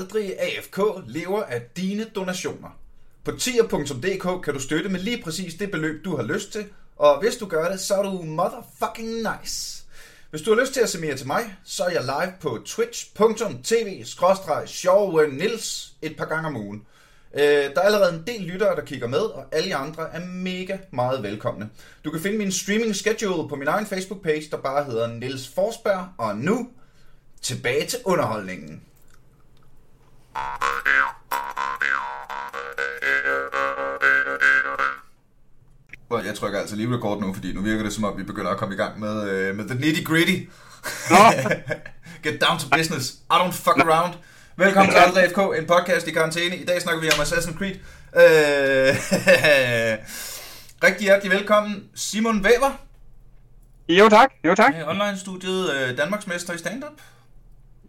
aldrig AFK lever af dine donationer. På tier.dk kan du støtte med lige præcis det beløb, du har lyst til, og hvis du gør det, så er du motherfucking nice. Hvis du har lyst til at se mere til mig, så er jeg live på twitch.tv nils et par gange om ugen. Øh, der er allerede en del lyttere, der kigger med, og alle jer andre er mega meget velkomne. Du kan finde min streaming schedule på min egen Facebook-page, der bare hedder Nils Forsberg, og nu tilbage til underholdningen. Jeg trykker altså lige record nu, fordi nu virker det som om, vi begynder at komme i gang med, uh, med the nitty gritty. Get down to business. I don't fuck around. Velkommen til Aldrig FK, en podcast i karantæne. I dag snakker vi om Assassin's Creed. Uh, rigtig hjertelig velkommen, Simon Weber. Jo tak, jo tak. Online-studiet uh, Danmarksmester i stand-up.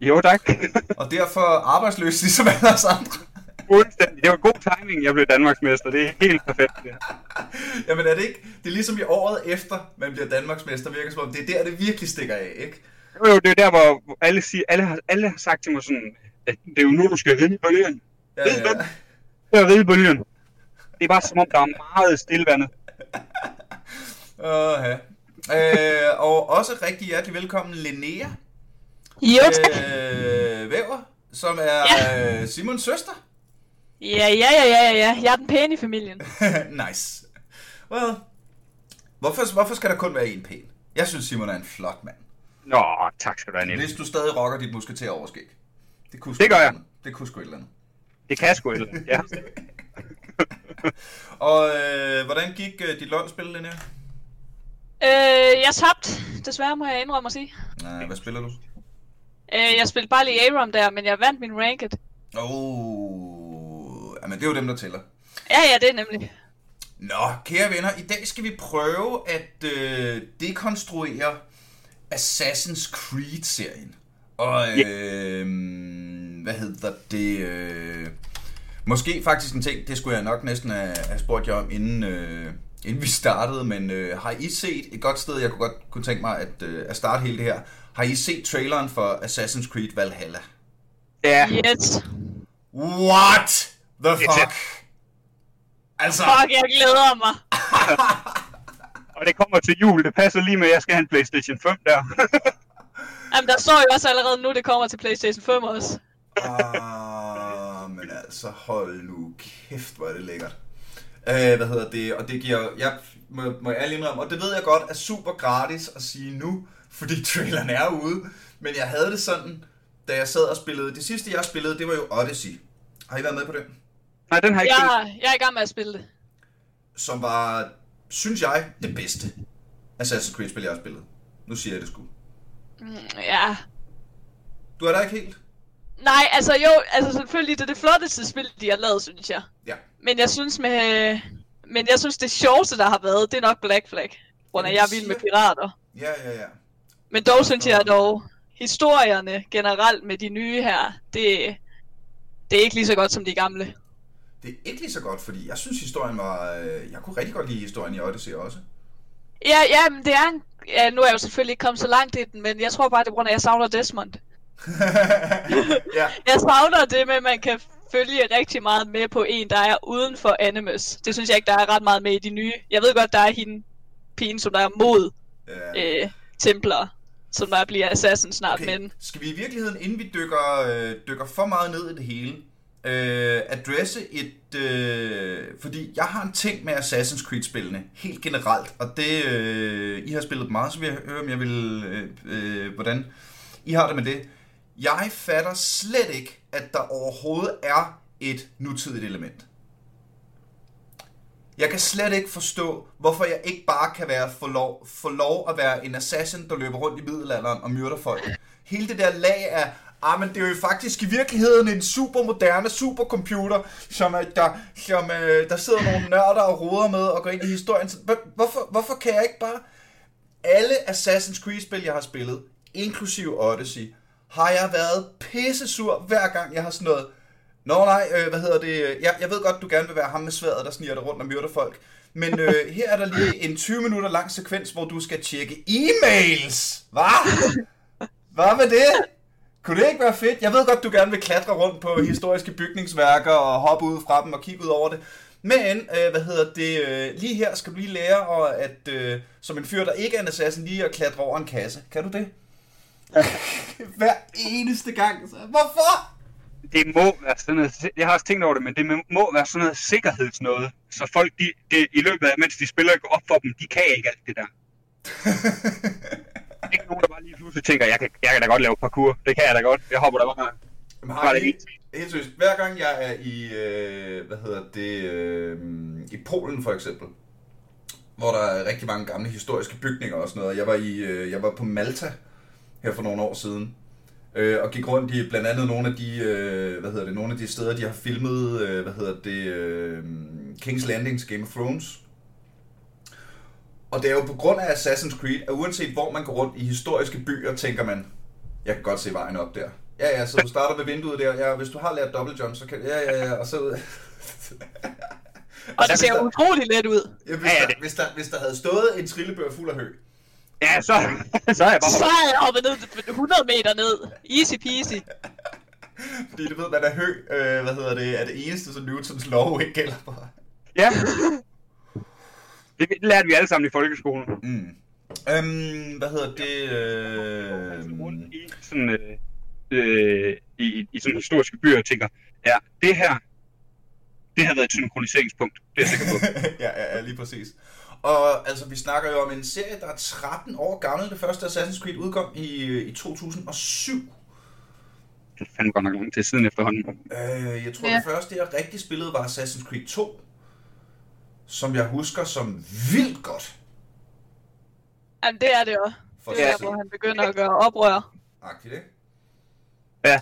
Jo tak. og derfor arbejdsløs ligesom alle os andre. Fuldstændig. Det var god timing, jeg blev Danmarksmester. Det er helt perfekt. Ja. Jamen er det ikke? Det er ligesom i året efter, man bliver Danmarksmester, virker som om det er der, det virkelig stikker af, ikke? Jo, jo, det er der, hvor alle, siger, alle, har, alle har sagt til mig sådan, at det er jo nu, du skal ride bølgen. Ja, ja. Det er ride bølgen. Det er bare som om, der er meget stillevandet. Åh, ja. Øh, og også rigtig hjertelig velkommen, Linnea. Jo, øh, Væver, som er ja. Simons søster. Ja, ja, ja, ja, ja. Jeg er den pæne i familien. nice. Well, hvorfor, hvorfor skal der kun være en pæn? Jeg synes, Simon er en flot mand. Nå, tak skal du have, Hvis du stadig rocker dit musketer overskæg. Det, kunne det gør jeg. Det kunne sgu et eller andet. Det kan sgu et eller andet, ja. og øh, hvordan gik øh, dit lønspil, Linnea? Øh, jeg tabte, desværre må jeg indrømme at sige. Nej, hvad spiller du? Øh, jeg spillede bare lige Aram der, men jeg vandt min ranked. Oh, jamen det er jo dem, der tæller. Ja, ja, det er nemlig. Nå, kære venner, i dag skal vi prøve at øh, dekonstruere Assassin's Creed-serien. Og øh, hvad hedder det? Øh, måske faktisk en ting, det skulle jeg nok næsten have, have spurgt jer om, inden, øh, inden vi startede, men øh, har I set et godt sted, jeg kunne godt kunne tænke mig at, øh, at starte hele det her. Har I set traileren for Assassin's Creed Valhalla? Ja. Yes. What the fuck? Altså... Fuck, jeg glæder mig. og det kommer til jul. Det passer lige med, at jeg skal have en Playstation 5 der. Jamen, der står jo også allerede nu, det kommer til Playstation 5 også. ah, men altså, hold nu kæft, hvor er det lækkert. Uh, hvad hedder det? Og det giver... Jeg må, må jeg indrømme, og det ved jeg godt er super gratis at sige nu, fordi traileren er ude. Men jeg havde det sådan, da jeg sad og spillede. Det sidste, jeg spillede, det var jo Odyssey. Har I været med på det? Nej, den har jeg ikke jeg, jeg er i gang med at spille det. Som var, synes jeg, det bedste Assassin's Creed-spil, jeg har spillet. Nu siger jeg det sgu. Mm, ja. Du er der ikke helt? Nej, altså jo, altså selvfølgelig, det er det flotteste spil, de har lavet, synes jeg. Ja. Men jeg synes med... Men jeg synes, det sjoveste, der har været, det er nok Black Flag. Hvor jeg er vild med pirater. Ja, ja, ja. Men dog synes jeg dog, historierne generelt med de nye her, det, det er ikke lige så godt som de gamle. Det er ikke lige så godt, fordi jeg synes historien var... Øh, jeg kunne rigtig godt lide historien i Odyssey også. Ja, ja, men det er en, ja, nu er jeg jo selvfølgelig ikke kommet så langt i den, men jeg tror bare, det er grund af, at jeg savner Desmond. ja. Jeg savner det med, at man kan følge rigtig meget med på en, der er uden for Animus. Det synes jeg ikke, der er ret meget med i de nye. Jeg ved godt, der er hende, pigen, som der er mod ja. øh, templer, som der bliver assassin snart, okay. men... Skal vi i virkeligheden, inden vi dykker, øh, dykker for meget ned i det hele, øh, adresse et... Øh, fordi jeg har en ting med Assassin's Creed-spillene, helt generelt, og det... Øh, I har spillet meget, så vil jeg høre, om jeg vil... Øh, øh, hvordan I har det med det. Jeg fatter slet ikke, at der overhovedet er et nutidigt element. Jeg kan slet ikke forstå, hvorfor jeg ikke bare kan være for lov, for lov at være en assassin, der løber rundt i middelalderen og myrder folk. Hele det der lag af, ah, men det er jo faktisk i virkeligheden en super moderne supercomputer, som, der, som øh, der sidder nogle nørder og roder med og går ind i historien. Hvorfor, hvorfor kan jeg ikke bare... Alle Assassin's Creed-spil, jeg har spillet, inklusive Odyssey, har jeg været pisse sur hver gang jeg har sådan noget Nå nej, øh, hvad hedder det? Jeg, jeg ved godt, du gerne vil være ham med sværet, der sniger dig rundt og myrder folk. Men øh, her er der lige en 20 minutter lang sekvens, hvor du skal tjekke e-mails. Hvad? Hvad med det? Kunne det ikke være fedt? Jeg ved godt, du gerne vil klatre rundt på historiske bygningsværker og hoppe ud fra dem og kigge ud over det. Men, øh, hvad hedder det, øh, lige her skal du lige lære, og at øh, som en fyr, der ikke er en assassin, lige at klatre over en kasse. Kan du det? Hver eneste gang. Så. Hvorfor? Det må være sådan noget, jeg har også tænkt over det, men det må være sådan noget sikkerhedsnåde, så folk de, de, i løbet af, mens de spiller, går op for dem, de kan ikke alt det der. ikke nogen, der bare lige pludselig tænker, jeg kan, jeg kan da godt lave parkour. Det kan jeg da godt. Jeg hopper da bare. Jamen, har det helt, helt seriøst. Hver gang jeg er i, øh, hvad hedder det, øh, i Polen for eksempel, hvor der er rigtig mange gamle historiske bygninger og sådan noget. Jeg var, i, øh, jeg var på Malta her for nogle år siden, øh, og gik rundt i blandt andet nogle af de, øh, hvad hedder det, nogle af de steder, de har filmet, øh, hvad hedder det, øh, King's Landings Game of Thrones. Og det er jo på grund af Assassin's Creed, at uanset hvor man går rundt i historiske byer, tænker man, jeg kan godt se vejen op der. Ja, ja, så du starter ved vinduet der. Ja, hvis du har lært double jump, så kan... Ja, ja, ja, og så... og det ser utrolig let ud. Ja, hvis, ja, der, hvis, der, hvis der havde stået en trillebør fuld af hø. Ja, så, så er jeg bare... Så er jeg hoppet ned 100 meter ned. Easy peasy. Fordi du ved, hvad der hø, øh, hvad hedder det, er det eneste, som Newtons lov ikke gælder for. Ja. Det lærte vi alle sammen i folkeskolen. Mm. Øhm, hvad hedder det? Øh... I sådan, øh, øh, i, i sådan historiske byer og tænker, ja, det her, det har været et synkroniseringspunkt. Det er jeg sikker på. ja, ja, ja, lige præcis. Og altså, vi snakker jo om en serie, der er 13 år gammel. Det første Assassin's Creed udkom i, i 2007. Det er fandme godt nok lang tid siden efterhånden. Øh, jeg tror, ja. det første, jeg rigtig spillede, var Assassin's Creed 2. Som jeg husker som vildt godt. Jamen, det er det også. For det er der, hvor han begynder at gøre oprør. Agtigt, ikke? Ja.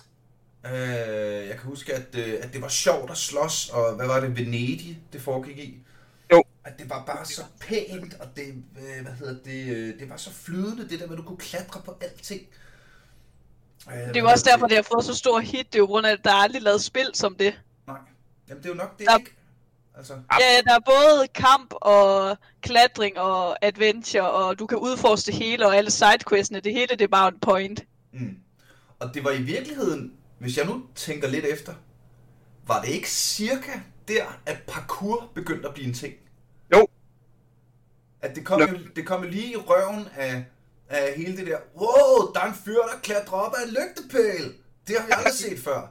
Øh, jeg kan huske, at, øh, at det var sjovt at slås, og hvad var det, Venedig, det foregik i? At det var bare så pænt, og det, øh, hvad hedder det, øh, det var så flydende, det der med, at du kunne klatre på alting. Øh, det er jo også derfor, det har fået så stor hit. Det er jo grund af, at der er aldrig lavet spil som det. Nej. Jamen, det er jo nok det, der... ikke? Altså. Ja, der er både kamp og klatring og adventure, og du kan udforske det hele, og alle sidequestene, det hele det er bare en point. Mm. Og det var i virkeligheden, hvis jeg nu tænker lidt efter, var det ikke cirka der, at parkour begyndte at blive en ting? At det kom, jo, det kom lige i røven af, af hele det der, wow, der er en fyr, der klatrer op af en lygtepæl. Det har vi aldrig set før.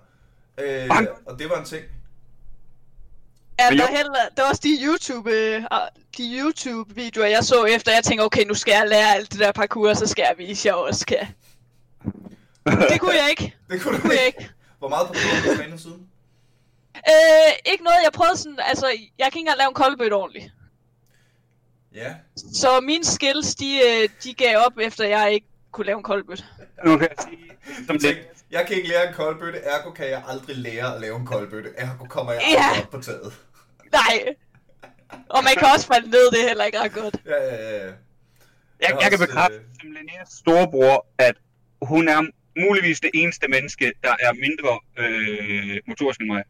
Øh, og det var en ting. Ja, der, heller, der var også de YouTube, øh, de YouTube-videoer, jeg så efter. Jeg tænkte, okay, nu skal jeg lære alt det der parkour, så skal jeg vise, at jeg også kan. Det kunne jeg ikke. Det kunne, det kunne jeg ikke. Hvor meget parkour har du trænet siden? Øh, ikke noget, jeg prøvede sådan, altså, jeg kan ikke engang lave en koldbøtte ordentligt. Ja. Så mine skills, de, øh, de gav op, efter jeg ikke kunne lave en koldbøtte. Nu kan jeg sige, som det. Jeg kan ikke lære en koldbøtte, ergo kan jeg aldrig lære at lave en koldbøtte. Ergo kommer jeg aldrig ja. op på taget. Nej. Og man kan også falde ned, det er heller ikke ret godt. Ja, ja, ja. Jeg, jeg, jeg kan bekræfte øh... som Linneas storebror, at hun er muligvis det eneste menneske, der er mindre øh, motorisk end mig.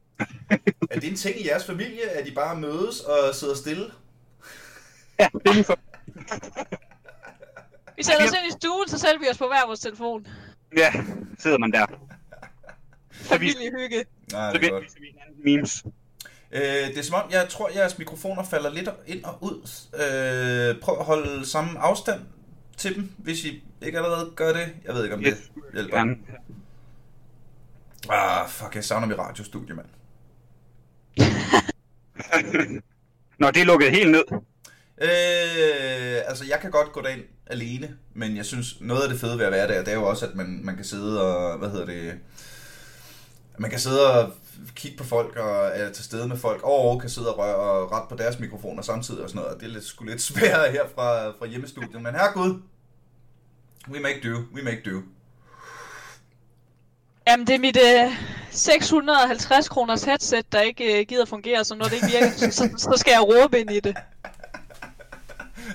er det en ting i jeres familie, at de bare mødes og sidder stille? Ja, det er lige for. vi sætter os ind i stuen, så sætter vi os på hver vores telefon. Ja, sidder man der. Familiehygge. Nej, det er godt. Memes. Øh, det er som om, jeg tror, jeres mikrofoner falder lidt ind og ud. Øh, prøv at holde samme afstand til dem, hvis I ikke allerede gør det. Jeg ved ikke, om det hjælper. Ja. Ah, fuck, jeg savner mit radiostudie, mand. Nå, det er lukket helt ned. Øh, altså, jeg kan godt gå derind alene, men jeg synes, noget af det fede ved at være der, det er jo også, at man, man kan sidde og, hvad hedder det, man kan sidde og kigge på folk og er til stede med folk, og kan sidde og røre og ret på deres mikrofoner samtidig og sådan noget. Det er lidt, sgu lidt svært her fra, fra hjemmestudiet, men herregud, we make do, we make do. Jamen, det er mit øh, 650 kroners headset, der ikke øh, gider fungere, så når det ikke virker, så, så skal jeg råbe ind i det.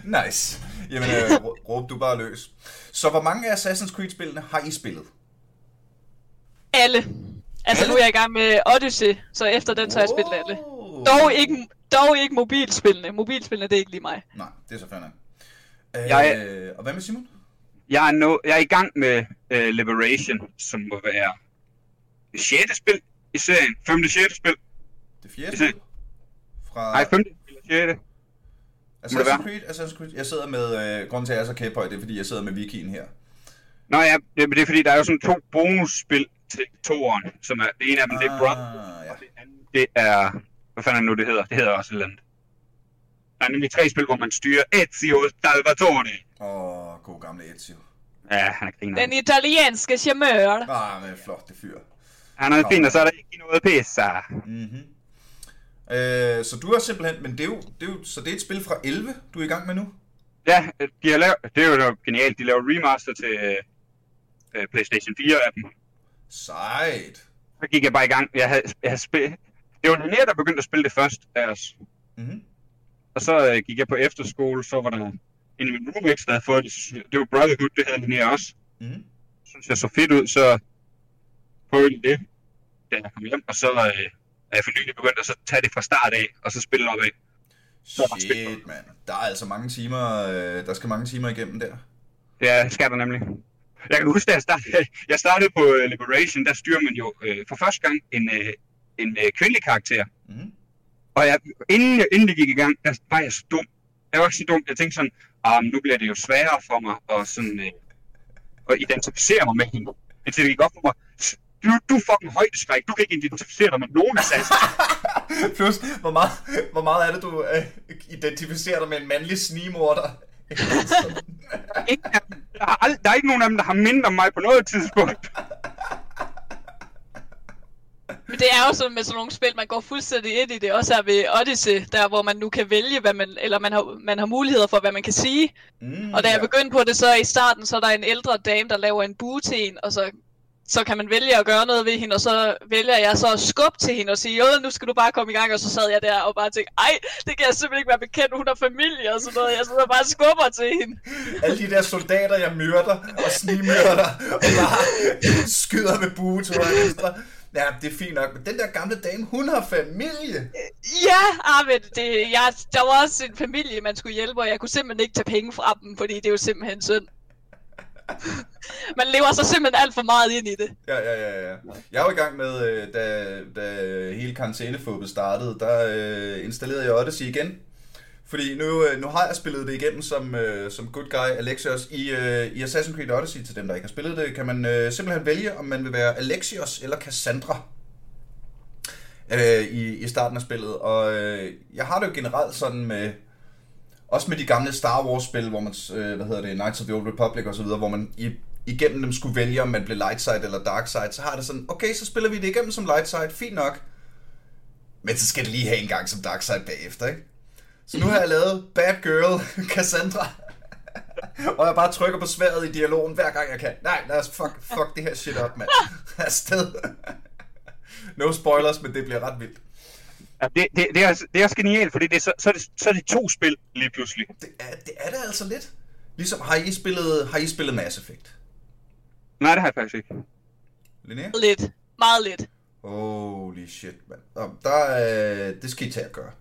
Nice. Jamen, øh, råb du bare løs. Så hvor mange af Assassin's Creed-spillene har I spillet? Alle. Altså, alle? nu er jeg i gang med Odyssey, så efter den, så har jeg spillet alle. Dog ikke, dog ikke mobilspillene. Mobilspillene, det er ikke lige mig. Nej, det er så fandme. Øh, jeg... Og hvad med Simon? jeg er, no, jeg er i gang med uh, Liberation, som må være det sjette spil i serien. Femte, sjette spil. Det fjerde er- spil? Fra Nej, femte eller sjette. Assassin's. Creed, Assassin's Creed. Jeg sidder med, øh, grunden til at jeg er så kæphøj, det er fordi, jeg sidder med wikien her. Nå ja, det, det er fordi, der er jo sådan to bonusspil til toeren, som er, det ene af dem, det er Brotherhood, Ah, ja. og det andet, det er, hvad fanden er det nu, det hedder? Det hedder også et eller andet. Der er nemlig tre spil, hvor man styrer Ezio Salvatore. Åh, oh, god gamle Ezio. Ja, han er griner. Den italienske charmeur. Ah, men flot, det fyr. Han er fin, og så er der ikke noget pisse. Mm-hmm. Øh, så du har simpelthen, men det er, jo, det er jo, så det er et spil fra 11, du er i gang med nu? Ja, de har lavet, det er jo genialt, de laver remaster til øh, PlayStation 4 af dem. Sejt. Så gik jeg bare i gang. Jeg havde, jeg havde spillet, det var Linnea, der begyndte at spille det først af os. Mm-hmm. Og så øh, gik jeg på efterskole, så var der en af mine roommates, der havde fået det. Det var Brotherhood, det havde Linnea også. Mm-hmm. Synes jeg så fedt ud, så prøvede det, da jeg kom hjem. Og så øh, er for nylig begyndt at så tage det fra start af, og så spille op af. Shit, mand. Der er altså mange timer, øh, der skal mange timer igennem der. Ja, skal der nemlig. Jeg kan huske, da jeg startede, jeg startede på øh, Liberation, der styrer man jo øh, for første gang en, øh, en øh, kvindelig karakter. Mm-hmm. Og jeg, inden, jeg, inden det gik i gang, der var jeg så dum. Jeg var så dum. Jeg tænkte sådan, ah, nu bliver det jo sværere for mig at, sådan, øh, at identificere mig med hende. Indtil det gik op for mig, du, du er fucking højdeskræk. Du kan ikke identificere dig med nogen assassin. Plus, hvor meget, hvor meget er det, du øh, identificerer dig med en mandlig snigmorder? Der, er ald- der er ikke nogen af dem, der har mindre mig på noget tidspunkt. Men det er jo sådan med sådan nogle spil, man går fuldstændig ind i det. Også her ved Odyssey, der hvor man nu kan vælge, hvad man, eller man har, man har muligheder for, hvad man kan sige. Mm, Og da jeg ja. begyndte på det, så i starten, så er der en ældre dame, der laver en bue til en, og så, så kan man vælge at gøre noget ved hende, og så vælger jeg så at skubbe til hende og sige, jo, nu skal du bare komme i gang, og så sad jeg der og bare tænkte, ej, det kan jeg simpelthen ikke være bekendt, hun har familie og sådan noget, jeg sidder bare og skubber til hende. Alle de der soldater, jeg myrder og snigmyrder, og bare skyder med bue til venstre. Ja, det er fint nok, men den der gamle dame, hun har familie. Ja, men det, jeg, der var også en familie, man skulle hjælpe, og jeg kunne simpelthen ikke tage penge fra dem, fordi det er jo simpelthen synd. man lever så simpelthen alt for meget ind i det. Ja, ja, ja, ja. Jeg var i gang med, øh, da, da hele karantænefubbet startede, der øh, installerede jeg Odyssey igen. Fordi nu, øh, nu har jeg spillet det igennem som, øh, som good guy Alexios i, øh, i Assassin's Creed Odyssey. Til dem, der ikke har spillet det, kan man øh, simpelthen vælge, om man vil være Alexios eller Cassandra øh, i, i starten af spillet. Og øh, jeg har det jo generelt sådan med, også med de gamle Star Wars spil, hvor man, øh, hvad hedder det, Knights of the Old Republic og så videre, hvor man i, igennem dem skulle vælge, om man blev light side eller dark side, så har det sådan, okay, så spiller vi det igennem som light side, fint nok. Men så skal det lige have en gang som dark side bagefter, ikke? Så nu har jeg lavet Bad Girl Cassandra. og jeg bare trykker på sværet i dialogen hver gang jeg kan. Nej, lad os fuck, fuck det her shit op, mand. Afsted. no spoilers, men det bliver ret vildt. Ja, det, det, det, er, det er også genialt, fordi det er, så, så, er det, så er det to spil lige pludselig. Det er, det er det altså lidt. Ligesom, har I spillet, har I spillet Mass Effect? Nej, det har jeg faktisk ikke. Linnea? Lidt. Meget lidt. Holy shit, mand. Nå, Der, øh, det skal I tage at gøre.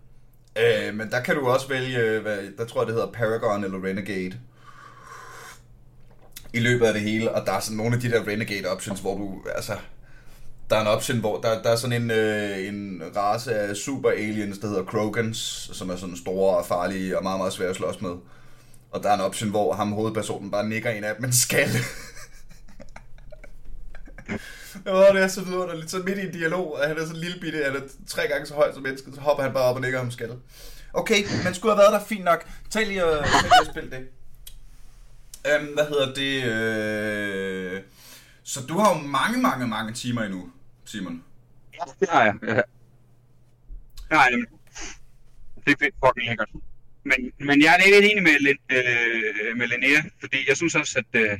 Øh, men der kan du også vælge, øh, hvad, der tror jeg, det hedder Paragon eller Renegade. I løbet af det hele, og der er sådan nogle af de der Renegade options, hvor du, altså... Der er en option, hvor der, der er sådan en, øh, en race af super aliens, der hedder Krogans, som er sådan store og farlige og meget, meget svære at slås med. Og der er en option, hvor ham hovedpersonen bare nikker en af dem med en skalle. Åh, det er så vidunderligt. Så midt i en dialog, og han er så lille bitte, han er tre gange så høj som mennesket, så hopper han bare op og nikker ham skaldet. Okay, man skulle have været der, fint nok. Tag lige og, tag lige og spil det. Øhm, hvad hedder det? Øh... Så du har jo mange, mange, mange timer endnu, Simon. Ja, det har jeg. Ja. Nej, det, det er fucking lækkert. Men, men jeg er lidt enig med, øh, med Linnea, fordi jeg synes også, at, øh,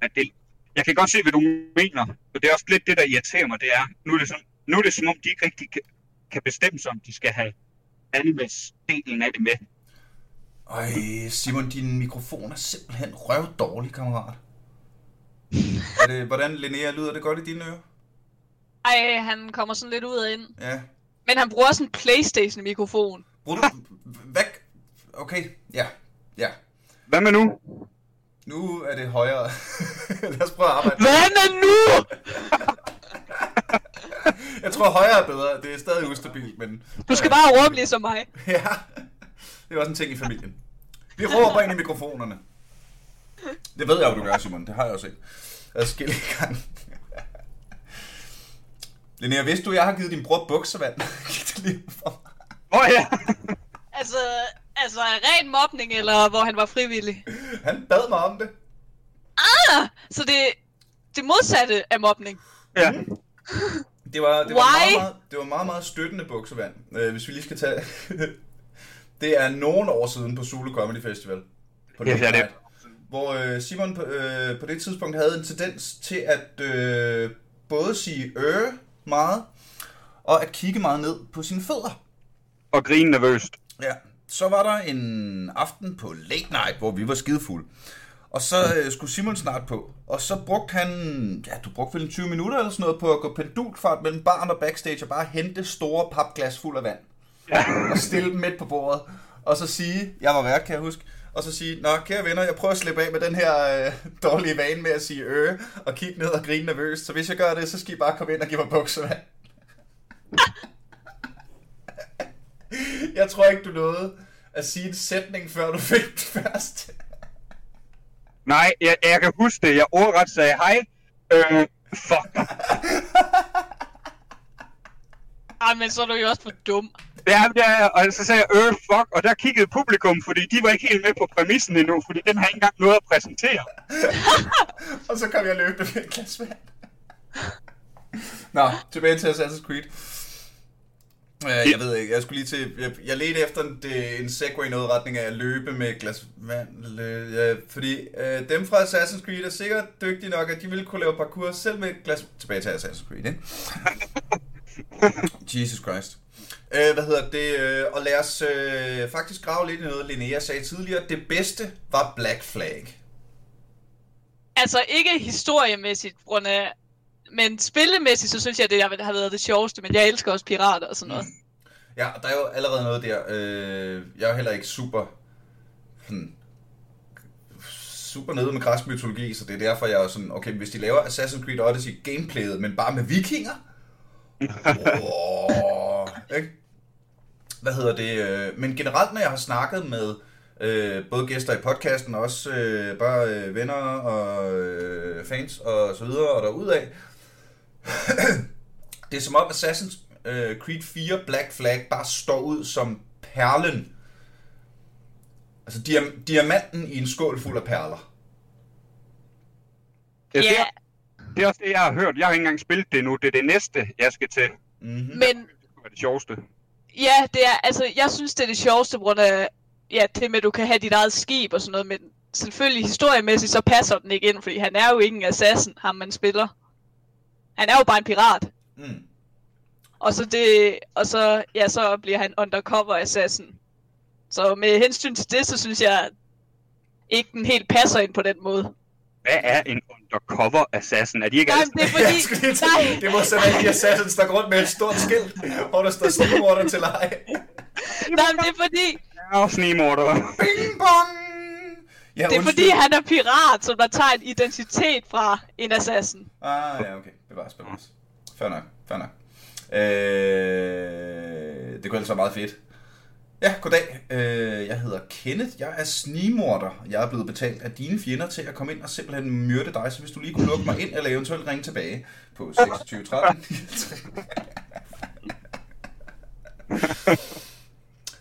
at det, jeg kan godt se, hvad du mener, og det er også lidt det, der irriterer mig, det er, nu er det, som, nu er det som om, de ikke rigtig kan, kan bestemme sig, om de skal have animes-delen af det med. Øj, Simon, din mikrofon er simpelthen røvdårlig, kammerat. Er det, hvordan, Linnea, lyder det godt i dine ører? Ej, han kommer sådan lidt ud og ind. Ja. Men han bruger også en Playstation-mikrofon. Bruger du... Hvad? Okay, ja. Ja. Hvad med nu? Nu er det højere. Lad os prøve at arbejde. Hvad er nu? Jeg tror højere er bedre. Det er stadig ustabilt, men... Du skal bare råbe ligesom mig. Ja, det er også en ting i familien. Vi råber ind i mikrofonerne. Det ved jeg jo, du gør, Simon. Det har jeg jo set. Adskillige gange. Linnea, vidste du, jeg har givet din bror buksevand? Gik det lige for mig? Åh oh, ja. Altså, altså ren mobning, eller hvor han var frivillig? Han bad mig om det. Ah, så det det modsatte af mobning. ja. Det var, det var, Why? meget, meget, det var meget, meget støttende buksevand, øh, hvis vi lige skal tage... det er nogle år siden på Zulu Comedy Festival. På Ja, det er det. Hvor øh, Simon på, øh, på det tidspunkt havde en tendens til at øh, både sige øh meget, og at kigge meget ned på sine fødder. Og grine nervøst. Ja, så var der en aften på Late Night, hvor vi var skidefulde. Og så øh, skulle Simon snart på. Og så brugte han, ja, du brugte vel en 20 minutter eller sådan noget på at gå pendulfart mellem baren og backstage og bare hente store papglas fuld af vand. Ja. Og stille dem midt på bordet. Og så sige, jeg var vært, kan jeg huske. Og så sige, nå kære venner, jeg prøver at slippe af med den her øh, dårlige vane med at sige øh, og kigge ned og grine nervøst. Så hvis jeg gør det, så skal I bare komme ind og give mig buksevand. Jeg tror ikke, du nåede at sige en sætning, før du fik det først. Nej, jeg, jeg kan huske det. Jeg ordret sagde hej. Øh, fuck. Ah, men så er du jo også for dum. Ja, jeg. Og så sagde jeg, øh, fuck. Og der kiggede publikum, fordi de var ikke helt med på præmissen endnu, fordi den har ikke engang noget at præsentere. Og så kom jeg løbende med et glas vand. Nå, tilbage til Assassin's Creed. Uh, jeg ved ikke, jeg skulle lige til, jeg, jeg ledte efter en, det, en segue i noget retning af at løbe med et glas vand, ja, fordi uh, dem fra Assassin's Creed er sikkert dygtige nok, at de ville kunne lave parkour selv med et glas, tilbage til Assassin's Creed, ikke? Jesus Christ. Uh, hvad hedder det, uh, og lad os uh, faktisk grave lidt i noget, Linnea sagde tidligere, det bedste var Black Flag. Altså ikke historiemæssigt, grund af... Men spillemæssigt, så synes jeg, det har været det sjoveste. Men jeg elsker også pirater og sådan noget. Ja, der er jo allerede noget der. Øh, jeg er heller ikke super... Sådan, super nede med græsk mytologi, så det er derfor, jeg er sådan, okay, hvis de laver Assassin's Creed Odyssey gameplayet, men bare med vikinger? Oh, ikke? Hvad hedder det? øh, Men generelt, når jeg har snakket med øh, både gæster i podcasten, og også øh, bare øh, venner og øh, fans og så videre, og derudaf, det er som om Assassin's øh, Creed 4 Black Flag bare står ud som perlen. Altså diam- diamanten i en skål fuld af perler. Det, Ja, det, er, det er også det, jeg har hørt. Jeg har ikke engang spillet det nu. Det er det næste, jeg skal til. Mm-hmm. men Det sjoveste. ja, det er, altså, jeg synes, det er det sjoveste, på grund af, ja, det med, at du kan have dit eget skib og sådan noget, men selvfølgelig historiemæssigt, så passer den ikke ind, fordi han er jo ikke en assassin, ham man spiller. Han er jo bare en pirat. Mm. Og så det, og så, ja, så bliver han undercover assassin. Så med hensyn til det, så synes jeg ikke den helt passer ind på den måde. Hvad er en undercover assassin? Er de ikke Nej, alle det er fordi, nej, det må sådan alle de assassins, der går rundt med et stort skilt, hvor der står snimorder til leg. nej, men det er fordi, Ja, snemorder. Bing bong! Ja, det er fordi, han er pirat, som der tager en identitet fra en assassin. Ah, ja, okay. Bevares, bevares. Fair nok, fair nok. Øh, det kunne ellers være meget fedt. Ja, goddag. Øh, jeg hedder Kenneth. Jeg er snimorder. Jeg er blevet betalt af dine fjender til at komme ind og simpelthen myrde dig. Så hvis du lige kunne lukke mig ind, eller eventuelt ringe tilbage på 26 13.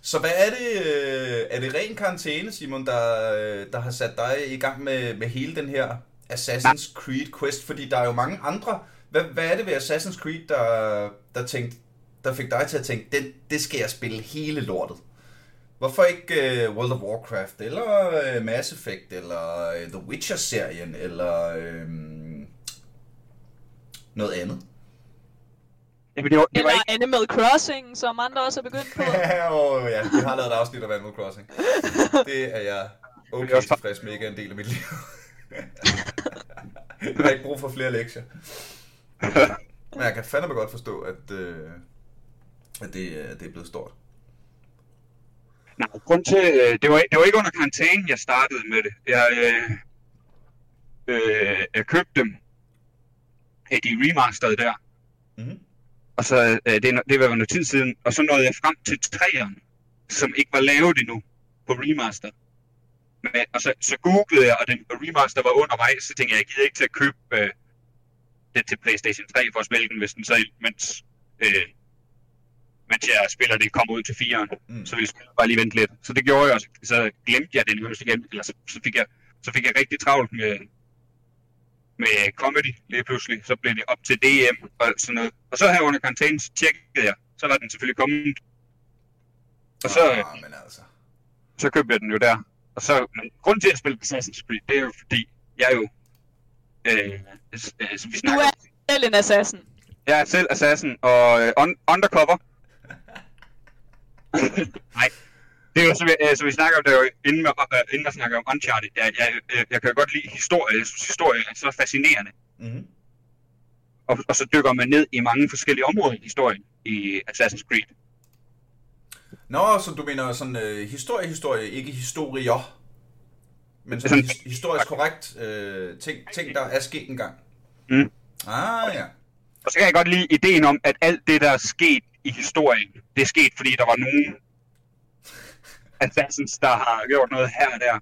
Så hvad er det? Øh, er det ren karantæne, Simon, der, øh, der har sat dig i gang med, med hele den her Assassin's Creed quest? Fordi der er jo mange andre. Hvad, hvad er det ved Assassin's Creed, der, der, tænkte, der fik dig til at tænke, det, det skal jeg spille hele lortet? Hvorfor ikke uh, World of Warcraft, eller uh, Mass Effect, eller uh, The Witcher-serien, eller uh, noget andet? Jamen, det var, det var Eller ikke... Animal Crossing, som andre også er begyndt på. Åh oh, ja, vi har lavet et afsnit af Animal Crossing. Det er jeg okay også- tilfreds med, ikke er en del af mit liv. jeg har ikke brug for flere lektier. Men jeg kan fandme godt forstå, at, øh, at det, øh, det er blevet stort. Nej, grund til, øh, det var, det var ikke under karantænen, jeg startede med det. Jeg, øh, øh, købte dem, de remasterede der, Mm-hmm. og så, øh, det, det var noget tid siden, og så nåede jeg frem til træerne, som ikke var lavet endnu på remaster. Men, og så, så googlede jeg, og den remaster var undervejs, så tænkte jeg, jeg gider ikke til at købe øh, det til Playstation 3 for at spille den, hvis den så, mens, øh, mens jeg spiller det, kommer ud til 4'eren. Mm. Så ville jeg bare lige vente lidt. Så det gjorde jeg, og så, glemte jeg den nærmest igen, eller så, så, fik jeg, så fik jeg rigtig travlt med, med comedy lige pludselig. Så blev det op til DM og sådan noget. Og så her under karantænen, så tjekkede jeg, så var den selvfølgelig kommet. Og så, Ah, men altså. så købte jeg den jo der. Og så, men grunden til at spille Assassin's Creed, det er jo fordi, jeg er jo, øh, øh, som vi Du snakker er om, selv en assassin. jeg er selv assassin og øh, un- undercover. Nej, det er jo, som, vi, øh, som vi snakker om, det er jo inden, med, øh, inden at snakke om Uncharted. Jeg, jeg, jeg, jeg kan jo godt lide historie. Jeg synes, historie er så fascinerende. Mm-hmm. Og, og så dykker man ned i mange forskellige områder i historien i Assassin's Creed. Nå, så du mener sådan øh, historie, historie, ikke historier. Men sådan Sådan- his, historisk korrekt øh, ting, ting, der er sket engang. Mm. Ah, ja. Og så kan jeg godt lide ideen om, at alt det, der er sket i historien, det er sket, fordi der var nogen assassins, der har gjort noget her og der.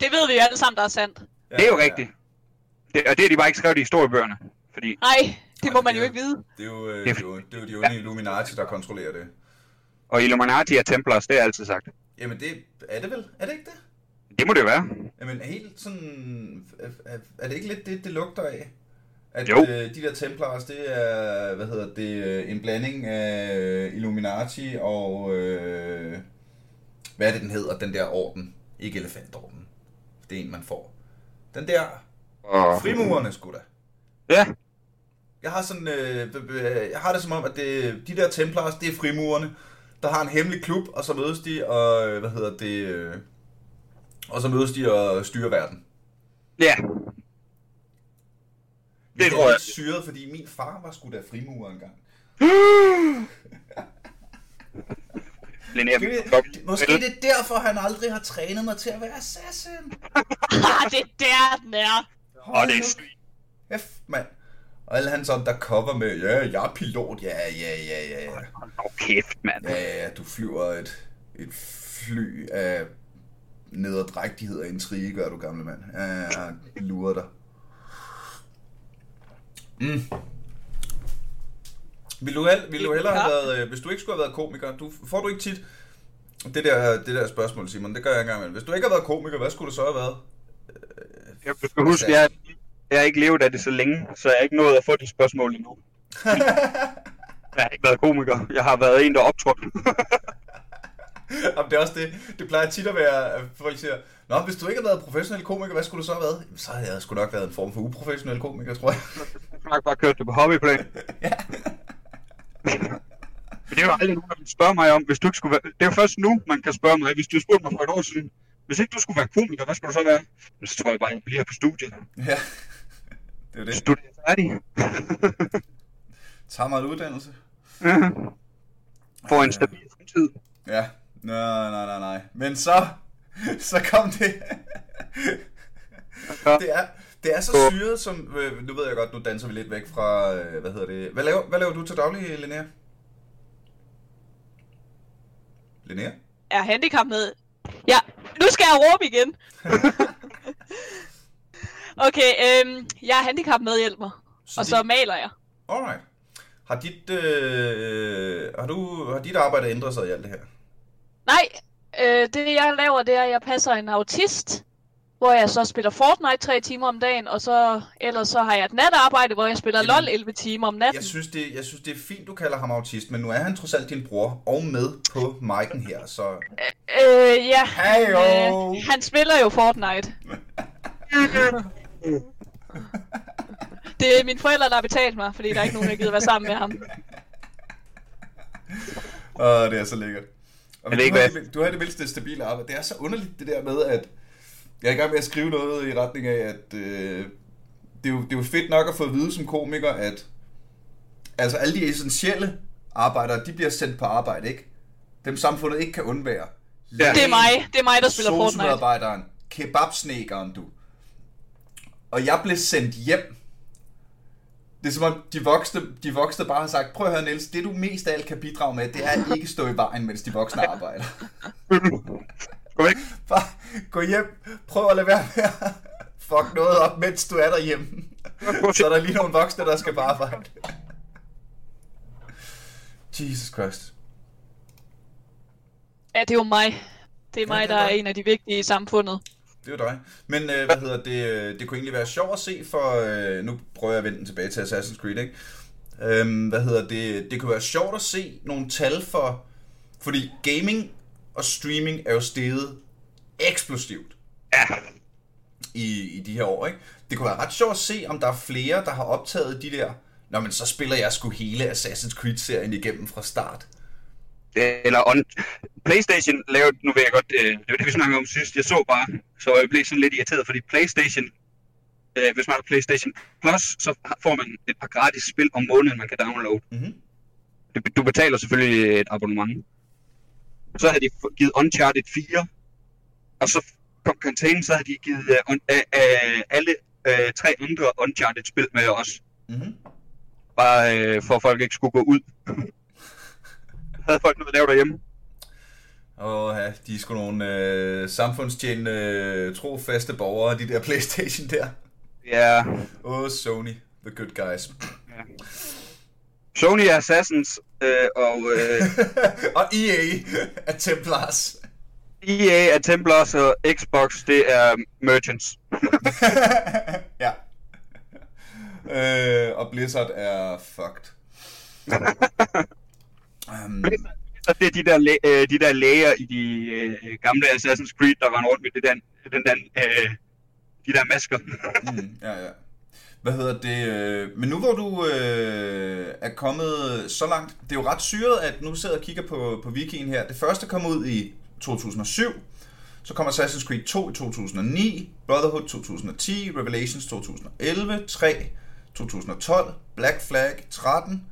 Det ved vi jo alle sammen, der er sandt. ja Det er jo ja. rigtigt. Det, og det har de bare ikke skrevet i historiebøgerne. Fordi Nej, det må man jo er- ikke vide. Det er jo, øh, Det er det er jo, det er jo de onde Illuminati, der kontrollerer det. Og Illuminati er Templars, det er altid sagt. Jamen, det er det vel? Er det ikke det? Det må det jo være. Jamen, helt sådan... er- er- Er det ikke lidt det, det lugter af? At Jo. Øh, de der Templars, det er, hvad hedder det, øh, en blanding af Illuminati og... Øh, hvad er det, den hedder, den der orden? Ikke elefantorden. Det er en, man får. Den der Og... frimurerne, sgu da. Ja, Jeg har sådan, øh, jeg har det som om, at det, de der Templars, det er frimurerne, der har en hemmelig klub, og så mødes de, og øh, hvad hedder det, øh, og så mødes de og styrer verden. ja. Men Det det tror er jeg. lidt syret, fordi min far var sgu da frimurer engang. Linnea, Det, det, måske det er derfor, han aldrig har trænet mig til at være assassin. Ah, det er der, den er. Og det er. Kæft, mand. Og alle han sådan, der cover med, ja, jeg er pilot, ja, ja, ja, ja, kæft, mand. Ja, ja, du flyver et, et fly af nederdrægtighed og intrige, gør du, gamle mand. Ja, jeg lurer dig. Mm. Vil du, hel, vil du hellere have været, øh, hvis du ikke skulle have været komiker, du, får du ikke tit det der, det der spørgsmål, Simon, det gør jeg engang imellem. Hvis du ikke har været komiker, hvad skulle du så have været? Jeg skal huske, jeg, jeg har ikke levet af det så længe, så jeg har ikke nået at få det spørgsmål endnu. Jeg har ikke været komiker. Jeg har været en, der optrådte. Jamen, det er også det. Det plejer tit at være, at folk siger, Nå, hvis du ikke har været professionel komiker, hvad skulle du så have været? Jamen, så havde jeg sgu nok været en form for uprofessionel komiker, tror jeg. Nok bare kørt det på hobbyplan. ja. Men det er jo aldrig nogen, der vil spørge mig om, hvis du ikke skulle være... Det er først nu, man kan spørge mig, hvis du spurgte mig for et år siden. Hvis ikke du skulle være komiker, hvad skulle du så være? Så tror jeg bare, at jeg bliver på studiet. ja. Det er det. Studiet er færdig. Tager mig en uddannelse. Får en stabil fremtid. Ja. Nej, nej, nej, nej. Men så, så kom det. det er, det er så syret, som, øh, nu ved jeg godt, nu danser vi lidt væk fra, øh, hvad hedder det, hvad laver, hvad laver du til daglig, Linnea? Linnea? Er handicap med? Ja, nu skal jeg råbe igen. okay, øhm, jeg er handicap medhjælper, Så og dit- så maler jeg. Alright. Har dit, øh, har, du, har dit arbejde ændret sig i alt det her? Nej, øh, det jeg laver, det er, at jeg passer en autist, hvor jeg så spiller Fortnite tre timer om dagen, og så ellers så har jeg et natarbejde, hvor jeg spiller Jamen, LOL 11 timer om natten. Jeg synes, det, jeg synes, det er fint, du kalder ham autist, men nu er han trods alt din bror og med på mic'en her, så... Øh, ja. Heyo! Øh, han spiller jo Fortnite. Det er mine forældre, der har betalt mig, fordi der er ikke nogen, der gider være sammen med ham. Åh, det er så lækkert. Og Er det du, ikke har hvad? det, du har det vildeste stabile arbejde. Det er så underligt det der med, at jeg er i gang med at skrive noget i retning af, at øh, det, er jo, det er jo fedt nok at få at vide som komiker, at altså alle de essentielle arbejdere, de bliver sendt på arbejde, ikke? Dem samfundet ikke kan undvære. Ja. Det er mig. Det er mig, der spiller Fortnite. Sosu-medarbejderen, kebabsnekeren, du. og jeg blev sendt hjem. Det er som om de voksne, de voksne bare har sagt, prøv at høre Niels, det du mest af alt kan bidrage med, det er at ikke stå i vejen, mens de voksne arbejder. Gå væk. Bare gå hjem, prøv at lade være med at fuck noget op, mens du er derhjemme. Så er der lige nogle voksne, der skal på arbejde. Jesus Christ. Ja, det er jo mig. Det er mig, det er der er en af de vigtige i samfundet. Det er dig. Men øh, hvad hedder det, øh, det kunne egentlig være sjovt at se, for øh, nu prøver jeg at vende den tilbage til Assassin's Creed, ikke? Øhm, hvad hedder det, det kunne være sjovt at se nogle tal for, fordi gaming og streaming er jo steget eksplosivt Ja, i, i de her år, ikke? Det kunne være ret sjovt at se, om der er flere, der har optaget de der, Nå, men så spiller jeg sgu hele Assassin's Creed-serien igennem fra start. eller on... PlayStation lavede, nu ved jeg godt, øh, det var det, vi snakkede om sidst, jeg så bare, så jeg blev sådan lidt irriteret, fordi PlayStation, øh, hvis man har PlayStation Plus, så får man et par gratis spil om måneden, man kan downloade. Mhm. Du, du betaler selvfølgelig et abonnement. Så havde de givet Uncharted 4, og så kom Contain, så havde de givet un, øh, øh, alle øh, tre andre Uncharted-spil med os. Mhm. Bare øh, for at folk ikke skulle gå ud. havde folk noget at lave derhjemme. Og ja, de er sgu nogle øh, samfundstjenende, øh, trofaste borgere, de der Playstation der. Ja, Åh, oh, Sony, the good guys. Sony er Assassins, øh, og øh, og EA er Templars. EA er Templars, og Xbox, det er Merchants. ja. Øh, og Blizzard er fucked. um, Så det er de der, læ- øh, de der læger i de øh, gamle Assassin's Creed, der var rundt med det der, den der, øh, de der masker. mm, ja, ja. Hvad hedder det? Øh, men nu hvor du øh, er kommet så langt, det er jo ret syret, at nu sidder jeg og kigger på, på Vikingen her. Det første kom ud i 2007, så kommer Assassin's Creed 2 i 2009, Brotherhood 2010, Revelations 2011, 3 2012, Black Flag 13,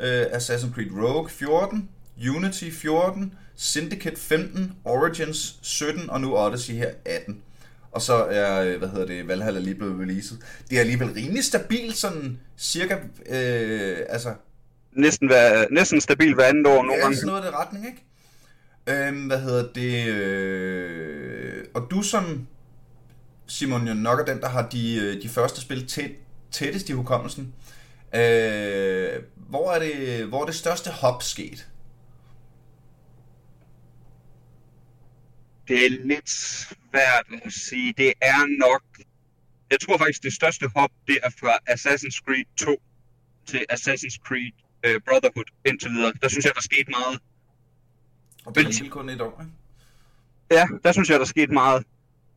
øh, Assassin's Creed Rogue 14, Unity 14, Syndicate 15, Origins 17 og nu Odyssey her 18. Og så er, øh, hvad hedder det, Valhalla lige blevet releaset. Det er alligevel rimelig stabilt, sådan cirka, øh, altså, Næsten, hver, næsten stabil hver andet år nogle ja, sådan noget af det retning, ikke? Øhm, hvad hedder det, øh, og du som, Simon, jo nok er den, der har de, øh, de første spil tæt, tættest i hukommelsen. Øh, hvor, er det, hvor er det største hop sket? Det er lidt svært at sige. Det er nok... Jeg tror faktisk, det største hop, det er fra Assassin's Creed 2 til Assassin's Creed øh, Brotherhood indtil videre. Der synes jeg, der skete meget. Og det er lige kun et år, ikke? Ja, der synes jeg, der skete meget.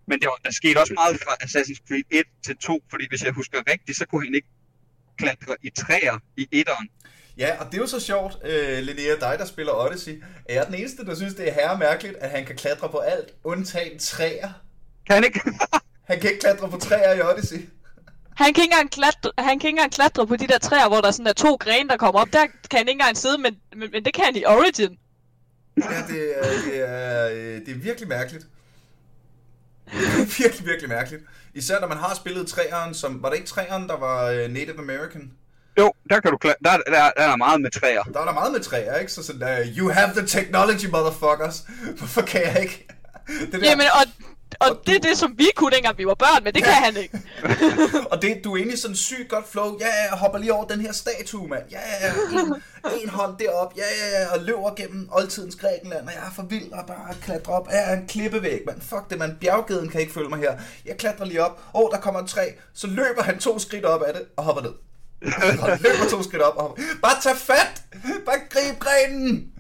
Men der, der skete også meget fra Assassin's Creed 1 til 2, fordi hvis jeg husker rigtigt, så kunne han ikke klatre i træer i etteren. Ja, og det er jo så sjovt, øh, Linnea, dig der spiller Odyssey. Er jeg den eneste, der synes, det er herre mærkeligt, at han kan klatre på alt, undtagen træer? Kan han ikke? Han kan ikke klatre på træer i Odyssey. Han kan, ikke engang klatre, han kan ikke engang klatre på de der træer, hvor der sådan er to grene, der kommer op. Der kan han ikke engang sidde, men, men, men det kan han i Origin. Ja, det er, det er, øh, det er virkelig mærkeligt. Det er virkelig, virkelig mærkeligt. Især når man har spillet træeren, som... Var det ikke træeren, der var øh, Native American? Jo, der kan du klatre. Der, der, der er meget med træer. Der er der meget med træer, ikke? Så sådan der, you have the technology, motherfuckers. Hvorfor kan jeg ikke? Det der, Jamen, og, og det er det, som vi kunne, dengang vi var børn, men det kan han ikke. og det, du er i sådan sygt godt flow. Ja, ja, jeg hopper lige over den her statue, mand. Ja, ja, ja. En, en hånd derop. Ja, ja, ja. Og løber gennem oldtidens Grækenland. Og jeg er for vild og bare klatrer op. Ja, jeg er en klippevæg, mand. Fuck det, mand. Bjerggeden kan ikke følge mig her. Jeg klatrer lige op. Åh, oh, der kommer en træ. Så løber han to skridt op af det og hopper ned. Og løber to skridt op og hopper. Bare tag fat! Bare grib grenen!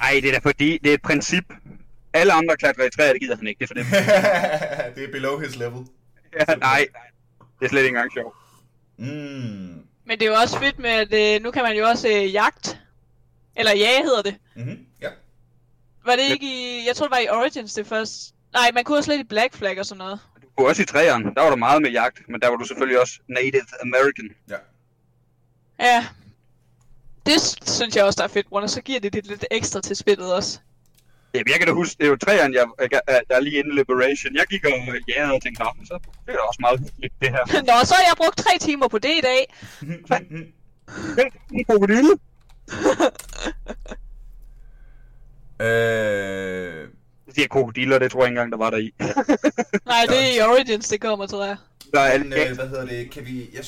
Nej, det er da fordi, det er et princip. Alle andre klatrer i træer, det gider han ikke. Det er for dem. det er below his level. ja, nej, det er slet ikke engang sjovt. Mm. Men det er jo også fedt med, at øh, nu kan man jo også øh, jagt. Eller jage hedder det. Mm-hmm. Ja. Var det ikke i... Jeg tror, det var i Origins det først. Nej, man kunne også lidt i Black Flag og sådan noget. Du kunne også i træerne, der var der meget med jagt, men der var du selvfølgelig også Native American. Ja. Ja. Det synes jeg også, der er fedt, og så giver det det lidt ekstra til spillet også. Jamen, jeg kan da huske, det er jo træerne, jeg, jeg, der er lige inden Liberation. Jeg gik og ja, og tænkte, "Nå, så det er også meget hyggeligt, det her. Nå, så har jeg brugt tre timer på det i dag. En krokodille. Øh, Det siger krokodiller, det tror jeg ikke engang, der var der i. Nej, det er i Origins, det kommer, tror jeg. Der er men, alle øh, hvad hedder det, kan vi, jeg,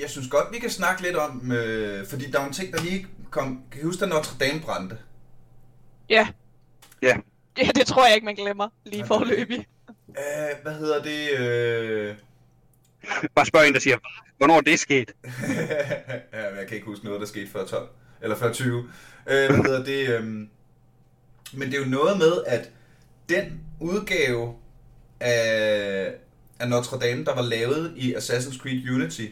jeg synes godt, vi kan snakke lidt om, øh, fordi der er en ting, der lige kom, kan I huske, da Notre Dame brændte? Ja. Ja. Det, det tror jeg ikke, man glemmer lige forløbig. Øh, hvad hedder det, øh... Bare spørg en, der siger, hvornår er det sket? ja, men jeg kan ikke huske noget, der skete før 12, eller før 20. Øh, hvad hedder det, øh... Men det er jo noget med, at den udgave af, af Notre Dame, der var lavet i Assassin's Creed Unity,